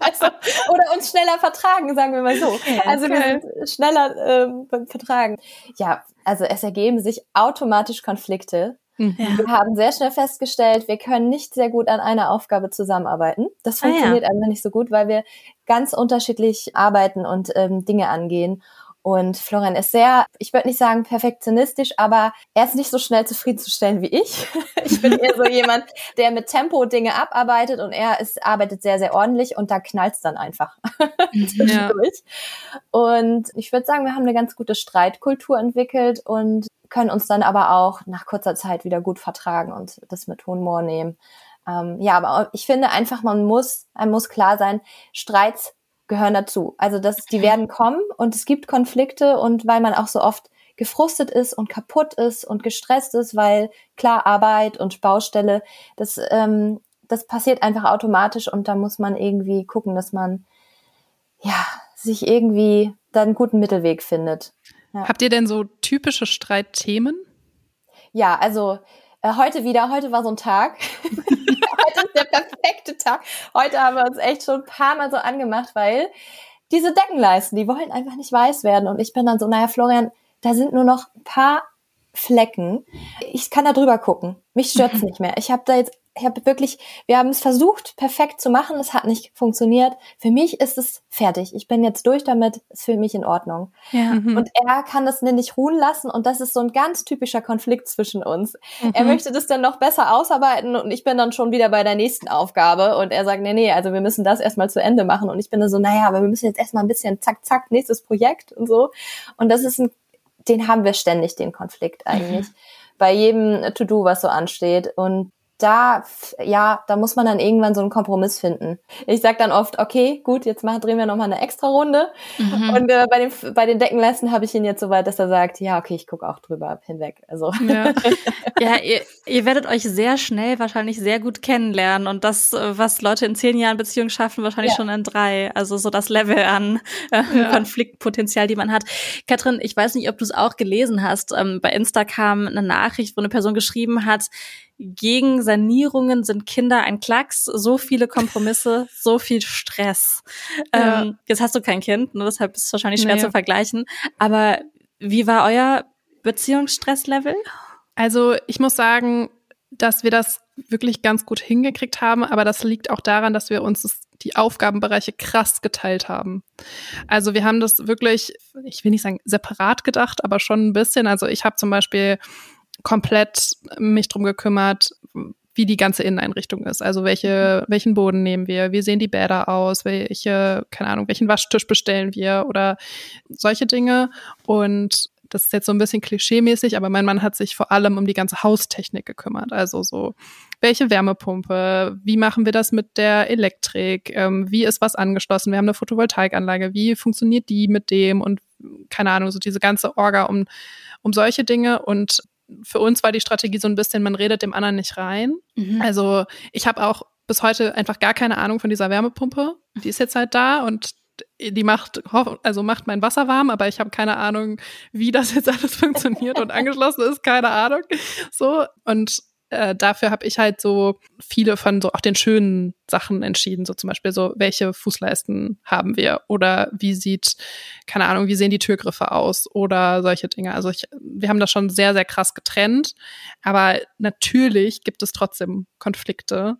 also, oder uns schneller vertragen, sagen wir mal so. also wir sind schneller ähm, Vertragen. Ja, also es ergeben sich automatisch Konflikte. Mhm. Wir haben sehr schnell festgestellt, wir können nicht sehr gut an einer Aufgabe zusammenarbeiten. Das funktioniert ah, ja. einfach nicht so gut, weil wir ganz unterschiedlich arbeiten und ähm, Dinge angehen. Und Florian ist sehr, ich würde nicht sagen perfektionistisch, aber er ist nicht so schnell zufriedenzustellen wie ich. ich bin eher so jemand, der mit Tempo Dinge abarbeitet und er ist, arbeitet sehr, sehr ordentlich und da knallt's dann einfach ja. Und ich würde sagen, wir haben eine ganz gute Streitkultur entwickelt und können uns dann aber auch nach kurzer Zeit wieder gut vertragen und das mit Humor nehmen. Ähm, ja, aber ich finde einfach, man muss, einem muss klar sein, Streits gehören dazu. Also das, die werden kommen und es gibt Konflikte und weil man auch so oft gefrustet ist und kaputt ist und gestresst ist, weil klar Arbeit und Baustelle, das, ähm, das passiert einfach automatisch und da muss man irgendwie gucken, dass man ja sich irgendwie da einen guten Mittelweg findet. Ja. Habt ihr denn so typische Streitthemen? Ja, also äh, heute wieder, heute war so ein Tag. perfekte Tag. Heute haben wir uns echt schon ein paar Mal so angemacht, weil diese Deckenleisten, die wollen einfach nicht weiß werden. Und ich bin dann so, naja, Florian, da sind nur noch ein paar Flecken. Ich kann da drüber gucken. Mich stört's nicht mehr. Ich habe da jetzt ich habe wirklich, wir haben es versucht, perfekt zu machen, es hat nicht funktioniert. Für mich ist es fertig. Ich bin jetzt durch damit, ist für mich in Ordnung. Ja. Mhm. Und er kann das nicht ruhen lassen und das ist so ein ganz typischer Konflikt zwischen uns. Mhm. Er möchte das dann noch besser ausarbeiten und ich bin dann schon wieder bei der nächsten Aufgabe und er sagt, nee, nee, also wir müssen das erstmal zu Ende machen und ich bin dann so, naja, aber wir müssen jetzt erstmal ein bisschen zack, zack, nächstes Projekt und so. Und das ist ein, den haben wir ständig, den Konflikt eigentlich. Mhm bei jedem To-Do, was so ansteht. Und da, ja, da muss man dann irgendwann so einen Kompromiss finden. Ich sag dann oft, okay, gut, jetzt machen, drehen wir nochmal eine extra Runde. Mhm. Und äh, bei, den, bei den Deckenleisten habe ich ihn jetzt so weit, dass er sagt, ja, okay, ich gucke auch drüber hinweg. Also. Ja, ja ihr, ihr werdet euch sehr schnell wahrscheinlich sehr gut kennenlernen und das, was Leute in zehn Jahren Beziehung schaffen, wahrscheinlich ja. schon in drei. Also so das Level an äh, ja. Konfliktpotenzial, die man hat. Katrin, ich weiß nicht, ob du es auch gelesen hast. Ähm, bei Insta kam eine Nachricht, wo eine Person geschrieben hat, gegen Sanierungen sind Kinder ein Klacks, so viele Kompromisse, so viel Stress. Ja. Ähm, jetzt hast du kein Kind, ne, deshalb ist es wahrscheinlich schwer nee. zu vergleichen. Aber wie war euer Beziehungsstresslevel? Also ich muss sagen, dass wir das wirklich ganz gut hingekriegt haben, aber das liegt auch daran, dass wir uns das, die Aufgabenbereiche krass geteilt haben. Also wir haben das wirklich, ich will nicht sagen separat gedacht, aber schon ein bisschen. Also ich habe zum Beispiel komplett mich drum gekümmert, wie die ganze Inneneinrichtung ist. Also welche, welchen Boden nehmen wir, wie sehen die Bäder aus, welche, keine Ahnung, welchen Waschtisch bestellen wir oder solche Dinge. Und das ist jetzt so ein bisschen klischeemäßig, aber mein Mann hat sich vor allem um die ganze Haustechnik gekümmert. Also so, welche Wärmepumpe, wie machen wir das mit der Elektrik, ähm, wie ist was angeschlossen, wir haben eine Photovoltaikanlage, wie funktioniert die mit dem und keine Ahnung, so diese ganze Orga um, um solche Dinge. Und für uns war die Strategie so ein bisschen, man redet dem anderen nicht rein. Mhm. Also ich habe auch bis heute einfach gar keine Ahnung von dieser Wärmepumpe. Die ist jetzt halt da und die macht, also macht mein Wasser warm, aber ich habe keine Ahnung, wie das jetzt alles funktioniert und angeschlossen ist, keine Ahnung. So und äh, dafür habe ich halt so viele von so auch den schönen Sachen entschieden, so zum Beispiel so, welche Fußleisten haben wir? Oder wie sieht, keine Ahnung, wie sehen die Türgriffe aus? Oder solche Dinge. Also ich, wir haben das schon sehr, sehr krass getrennt, aber natürlich gibt es trotzdem Konflikte.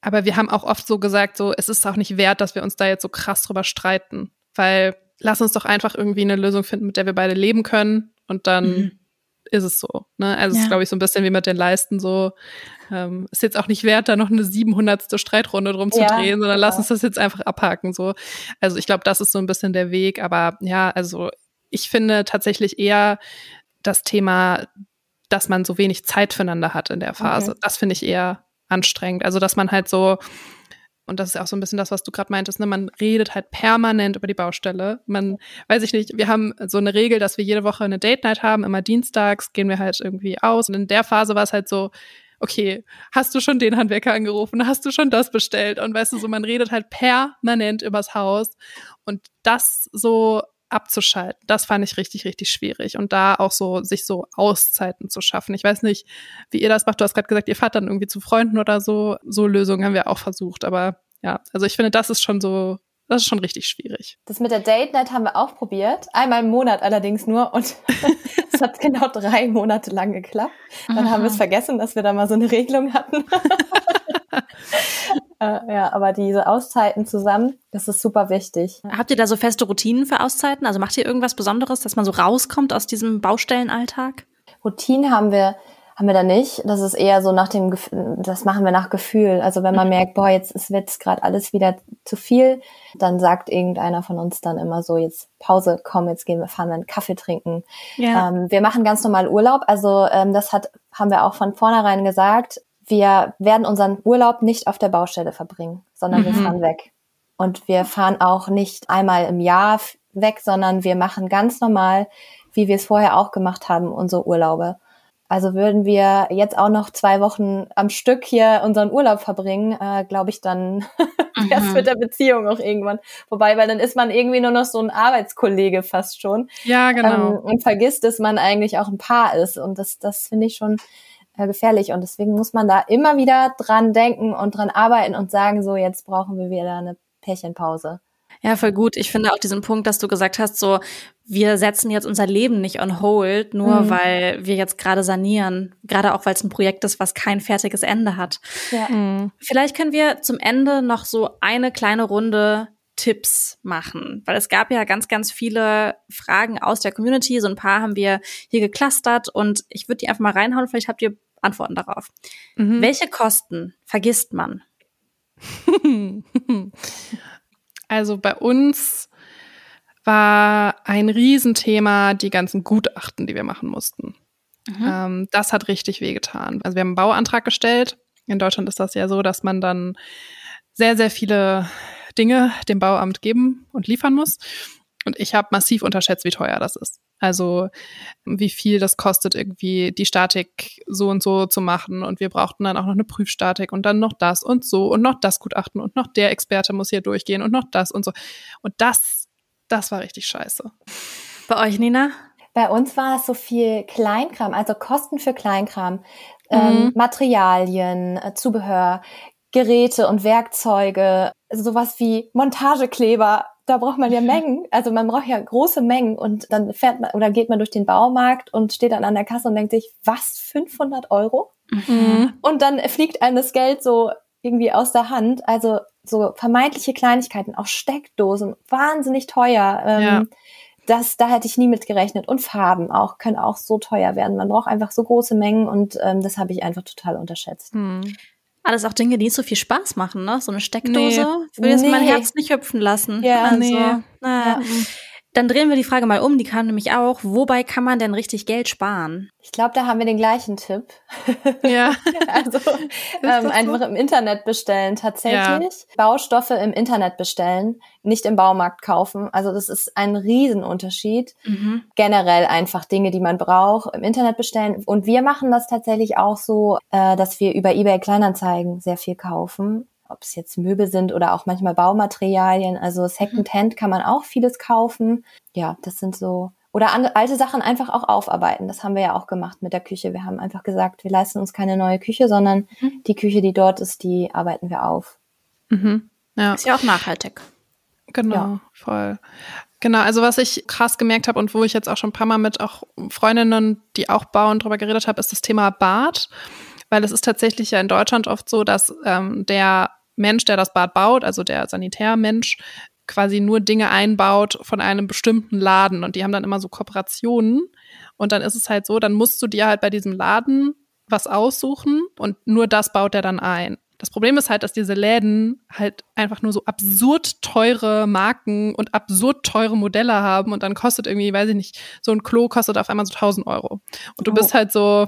Aber wir haben auch oft so gesagt, so, es ist auch nicht wert, dass wir uns da jetzt so krass drüber streiten, weil lass uns doch einfach irgendwie eine Lösung finden, mit der wir beide leben können. Und dann mhm ist es so. Ne? Also ja. es ist, glaube ich, so ein bisschen wie mit den Leisten so. Ähm, ist jetzt auch nicht wert, da noch eine 700. Streitrunde drum zu ja, drehen, sondern genau. lass uns das jetzt einfach abhaken. So. Also ich glaube, das ist so ein bisschen der Weg. Aber ja, also ich finde tatsächlich eher das Thema, dass man so wenig Zeit füreinander hat in der Phase. Okay. Das finde ich eher anstrengend. Also dass man halt so und das ist auch so ein bisschen das, was du gerade meintest, ne? man redet halt permanent über die Baustelle. Man, weiß ich nicht, wir haben so eine Regel, dass wir jede Woche eine Date Night haben, immer dienstags gehen wir halt irgendwie aus. Und in der Phase war es halt so, okay, hast du schon den Handwerker angerufen, hast du schon das bestellt? Und weißt du, so man redet halt permanent übers Haus. Und das so abzuschalten. Das fand ich richtig, richtig schwierig. Und da auch so, sich so Auszeiten zu schaffen. Ich weiß nicht, wie ihr das macht. Du hast gerade gesagt, ihr fahrt dann irgendwie zu Freunden oder so. So Lösungen haben wir auch versucht. Aber ja, also ich finde, das ist schon so, das ist schon richtig schwierig. Das mit der Date Night haben wir auch probiert. Einmal im Monat allerdings nur. Und es hat genau drei Monate lang geklappt. Dann Aha. haben wir es vergessen, dass wir da mal so eine Regelung hatten. Äh, ja, aber diese Auszeiten zusammen, das ist super wichtig. Habt ihr da so feste Routinen für Auszeiten? Also macht ihr irgendwas Besonderes, dass man so rauskommt aus diesem Baustellenalltag? Routinen haben wir haben wir da nicht. Das ist eher so nach dem, das machen wir nach Gefühl. Also wenn man mhm. merkt, boah, jetzt ist jetzt gerade alles wieder zu viel, dann sagt irgendeiner von uns dann immer so, jetzt Pause, komm, jetzt gehen wir, fahren wir einen Kaffee trinken. Ja. Ähm, wir machen ganz normal Urlaub. Also ähm, das hat, haben wir auch von vornherein gesagt wir werden unseren Urlaub nicht auf der Baustelle verbringen, sondern mhm. wir fahren weg. Und wir fahren auch nicht einmal im Jahr weg, sondern wir machen ganz normal, wie wir es vorher auch gemacht haben, unsere Urlaube. Also würden wir jetzt auch noch zwei Wochen am Stück hier unseren Urlaub verbringen, äh, glaube ich, dann mhm. erst mit der Beziehung auch irgendwann vorbei, weil dann ist man irgendwie nur noch so ein Arbeitskollege fast schon. Ja, genau. Ähm, und vergisst, dass man eigentlich auch ein Paar ist. Und das, das finde ich schon äh, gefährlich. Und deswegen muss man da immer wieder dran denken und dran arbeiten und sagen, so jetzt brauchen wir wieder eine Pärchenpause. Ja, voll gut. Ich finde auch diesen Punkt, dass du gesagt hast, so, wir setzen jetzt unser Leben nicht on hold, nur mhm. weil wir jetzt gerade sanieren. Gerade auch, weil es ein Projekt ist, was kein fertiges Ende hat. Ja. Mhm. Vielleicht können wir zum Ende noch so eine kleine Runde Tipps machen, weil es gab ja ganz, ganz viele Fragen aus der Community. So ein paar haben wir hier geclustert und ich würde die einfach mal reinhauen. Vielleicht habt ihr Antworten darauf. Mhm. Welche Kosten vergisst man? Also bei uns war ein Riesenthema die ganzen Gutachten, die wir machen mussten. Mhm. Ähm, das hat richtig wehgetan. Also wir haben einen Bauantrag gestellt. In Deutschland ist das ja so, dass man dann sehr, sehr viele Dinge dem Bauamt geben und liefern muss. Und ich habe massiv unterschätzt, wie teuer das ist. Also wie viel das kostet, irgendwie die Statik so und so zu machen. Und wir brauchten dann auch noch eine Prüfstatik und dann noch das und so und noch das Gutachten und noch der Experte muss hier durchgehen und noch das und so. Und das, das war richtig scheiße. Bei euch, Nina? Bei uns war es so viel Kleinkram, also Kosten für Kleinkram, ähm, mhm. ähm, Materialien, äh, Zubehör, Geräte und Werkzeuge, sowas wie Montagekleber, da braucht man ja Mengen. Also man braucht ja große Mengen und dann fährt man oder geht man durch den Baumarkt und steht dann an der Kasse und denkt sich, was, 500 Euro? Mhm. Und dann fliegt einem das Geld so irgendwie aus der Hand. Also so vermeintliche Kleinigkeiten, auch Steckdosen, wahnsinnig teuer. Ähm, ja. Das, da hätte ich nie mit gerechnet. Und Farben auch, können auch so teuer werden. Man braucht einfach so große Mengen und ähm, das habe ich einfach total unterschätzt. Mhm. Alles auch Dinge, die nicht so viel Spaß machen, ne? So eine Steckdose nee. würde jetzt nee. mein Herz nicht hüpfen lassen. Ja, also, nee. Naja. Ja. Dann drehen wir die Frage mal um, die kam nämlich auch, wobei kann man denn richtig Geld sparen? Ich glaube, da haben wir den gleichen Tipp. Ja. also ähm, einfach so? im Internet bestellen tatsächlich. Ja. Baustoffe im Internet bestellen, nicht im Baumarkt kaufen. Also das ist ein Riesenunterschied. Mhm. Generell einfach Dinge, die man braucht, im Internet bestellen. Und wir machen das tatsächlich auch so, äh, dass wir über eBay Kleinanzeigen sehr viel kaufen ob es jetzt Möbel sind oder auch manchmal Baumaterialien. Also Secondhand kann man auch vieles kaufen. Ja, das sind so. Oder andere, alte Sachen einfach auch aufarbeiten. Das haben wir ja auch gemacht mit der Küche. Wir haben einfach gesagt, wir leisten uns keine neue Küche, sondern mhm. die Küche, die dort ist, die arbeiten wir auf. Mhm. Ja. Ist ja auch nachhaltig. Genau, ja. voll. Genau, also was ich krass gemerkt habe und wo ich jetzt auch schon ein paar Mal mit auch Freundinnen, die auch bauen, drüber geredet habe, ist das Thema Bad. Weil es ist tatsächlich ja in Deutschland oft so, dass ähm, der Mensch, der das Bad baut, also der Sanitärmensch, quasi nur Dinge einbaut von einem bestimmten Laden und die haben dann immer so Kooperationen und dann ist es halt so, dann musst du dir halt bei diesem Laden was aussuchen und nur das baut er dann ein. Das Problem ist halt, dass diese Läden halt einfach nur so absurd teure Marken und absurd teure Modelle haben und dann kostet irgendwie, weiß ich nicht, so ein Klo kostet auf einmal so 1000 Euro. Und du oh. bist halt so,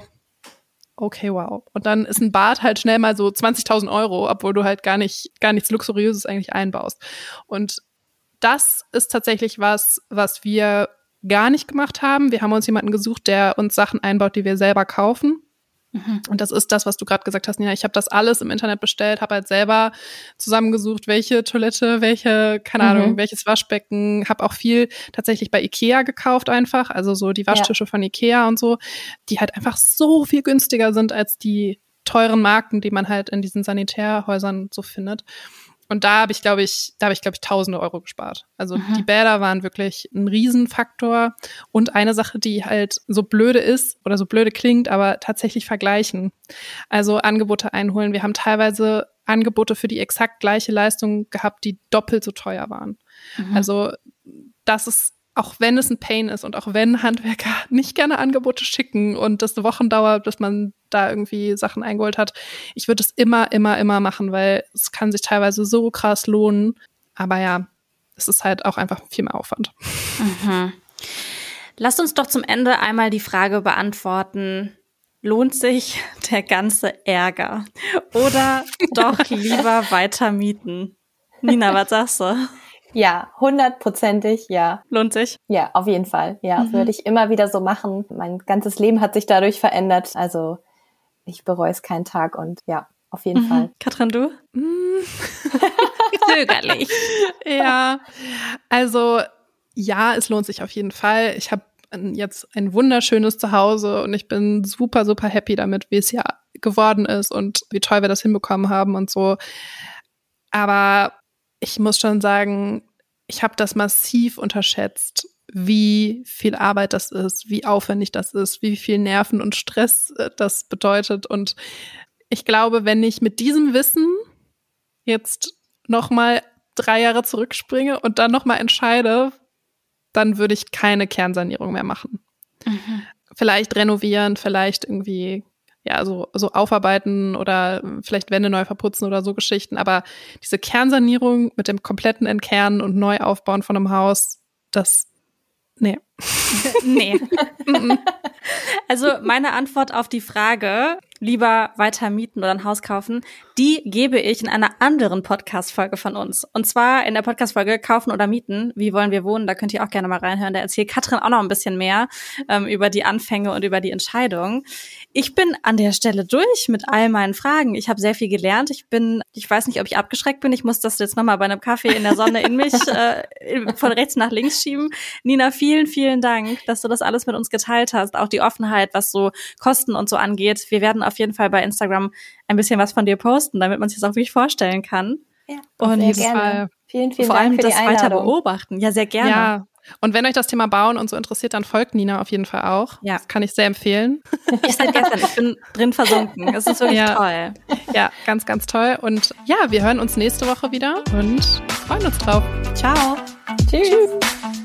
okay, wow. Und dann ist ein Bad halt schnell mal so 20.000 Euro, obwohl du halt gar nicht, gar nichts Luxuriöses eigentlich einbaust. Und das ist tatsächlich was, was wir gar nicht gemacht haben. Wir haben uns jemanden gesucht, der uns Sachen einbaut, die wir selber kaufen. Mhm. Und das ist das, was du gerade gesagt hast, Nina. Ich habe das alles im Internet bestellt, habe halt selber zusammengesucht, welche Toilette, welche, keine Ahnung, mhm. welches Waschbecken. Habe auch viel tatsächlich bei Ikea gekauft einfach, also so die Waschtische ja. von Ikea und so, die halt einfach so viel günstiger sind als die teuren Marken, die man halt in diesen Sanitärhäusern so findet. Und da habe ich, glaube ich, da habe ich, glaube ich, tausende Euro gespart. Also mhm. die Bäder waren wirklich ein Riesenfaktor. Und eine Sache, die halt so blöde ist oder so blöde klingt, aber tatsächlich vergleichen. Also Angebote einholen. Wir haben teilweise Angebote für die exakt gleiche Leistung gehabt, die doppelt so teuer waren. Mhm. Also das ist auch wenn es ein Pain ist und auch wenn Handwerker nicht gerne Angebote schicken und das Wochen dauert, bis man da irgendwie Sachen eingeholt hat, ich würde es immer, immer, immer machen, weil es kann sich teilweise so krass lohnen. Aber ja, es ist halt auch einfach viel mehr Aufwand. Mhm. Lasst uns doch zum Ende einmal die Frage beantworten, lohnt sich der ganze Ärger oder doch lieber weiter mieten? Nina, was sagst du? Ja, hundertprozentig, ja. Lohnt sich? Ja, auf jeden Fall. Ja, mhm. würde ich immer wieder so machen. Mein ganzes Leben hat sich dadurch verändert. Also ich bereue es keinen Tag und ja, auf jeden mhm. Fall. Katrin, du? Mm. Zögerlich. ja, also ja, es lohnt sich auf jeden Fall. Ich habe jetzt ein wunderschönes Zuhause und ich bin super, super happy damit, wie es ja geworden ist und wie toll wir das hinbekommen haben und so. Aber ich muss schon sagen, ich habe das massiv unterschätzt, wie viel Arbeit das ist, wie aufwendig das ist, wie viel Nerven und Stress äh, das bedeutet. Und ich glaube, wenn ich mit diesem Wissen jetzt noch mal drei Jahre zurückspringe und dann noch mal entscheide, dann würde ich keine Kernsanierung mehr machen. Mhm. Vielleicht renovieren, vielleicht irgendwie ja, so, so aufarbeiten oder vielleicht Wände neu verputzen oder so Geschichten. Aber diese Kernsanierung mit dem kompletten Entkernen und Neuaufbauen von einem Haus, das, nee. nee. also meine Antwort auf die Frage, lieber weiter mieten oder ein Haus kaufen, die gebe ich in einer anderen Podcast-Folge von uns. Und zwar in der Podcast-Folge Kaufen oder Mieten. Wie wollen wir wohnen? Da könnt ihr auch gerne mal reinhören. Da erzählt Katrin auch noch ein bisschen mehr ähm, über die Anfänge und über die Entscheidung. Ich bin an der Stelle durch mit all meinen Fragen. Ich habe sehr viel gelernt. Ich bin, ich weiß nicht, ob ich abgeschreckt bin. Ich muss das jetzt nochmal bei einem Kaffee in der Sonne in mich äh, von rechts nach links schieben. Nina, vielen, vielen Dank, dass du das alles mit uns geteilt hast. Auch die Offenheit, was so Kosten und so angeht. Wir werden auf jeden Fall bei Instagram ein bisschen was von dir posten, damit man sich das auch wirklich vorstellen kann. Ja, und sehr gerne. Vielen, vielen vor Dank allem für das weiter beobachten. Ja, sehr gerne. Ja. Und wenn euch das Thema Bauen und so interessiert, dann folgt Nina auf jeden Fall auch. Ja. Das kann ich sehr empfehlen. Ich seit gestern, ich bin drin versunken. Es ist wirklich ja. toll. Ja, ganz, ganz toll. Und ja, wir hören uns nächste Woche wieder und freuen uns drauf. Ciao. Tschüss. Tschüss.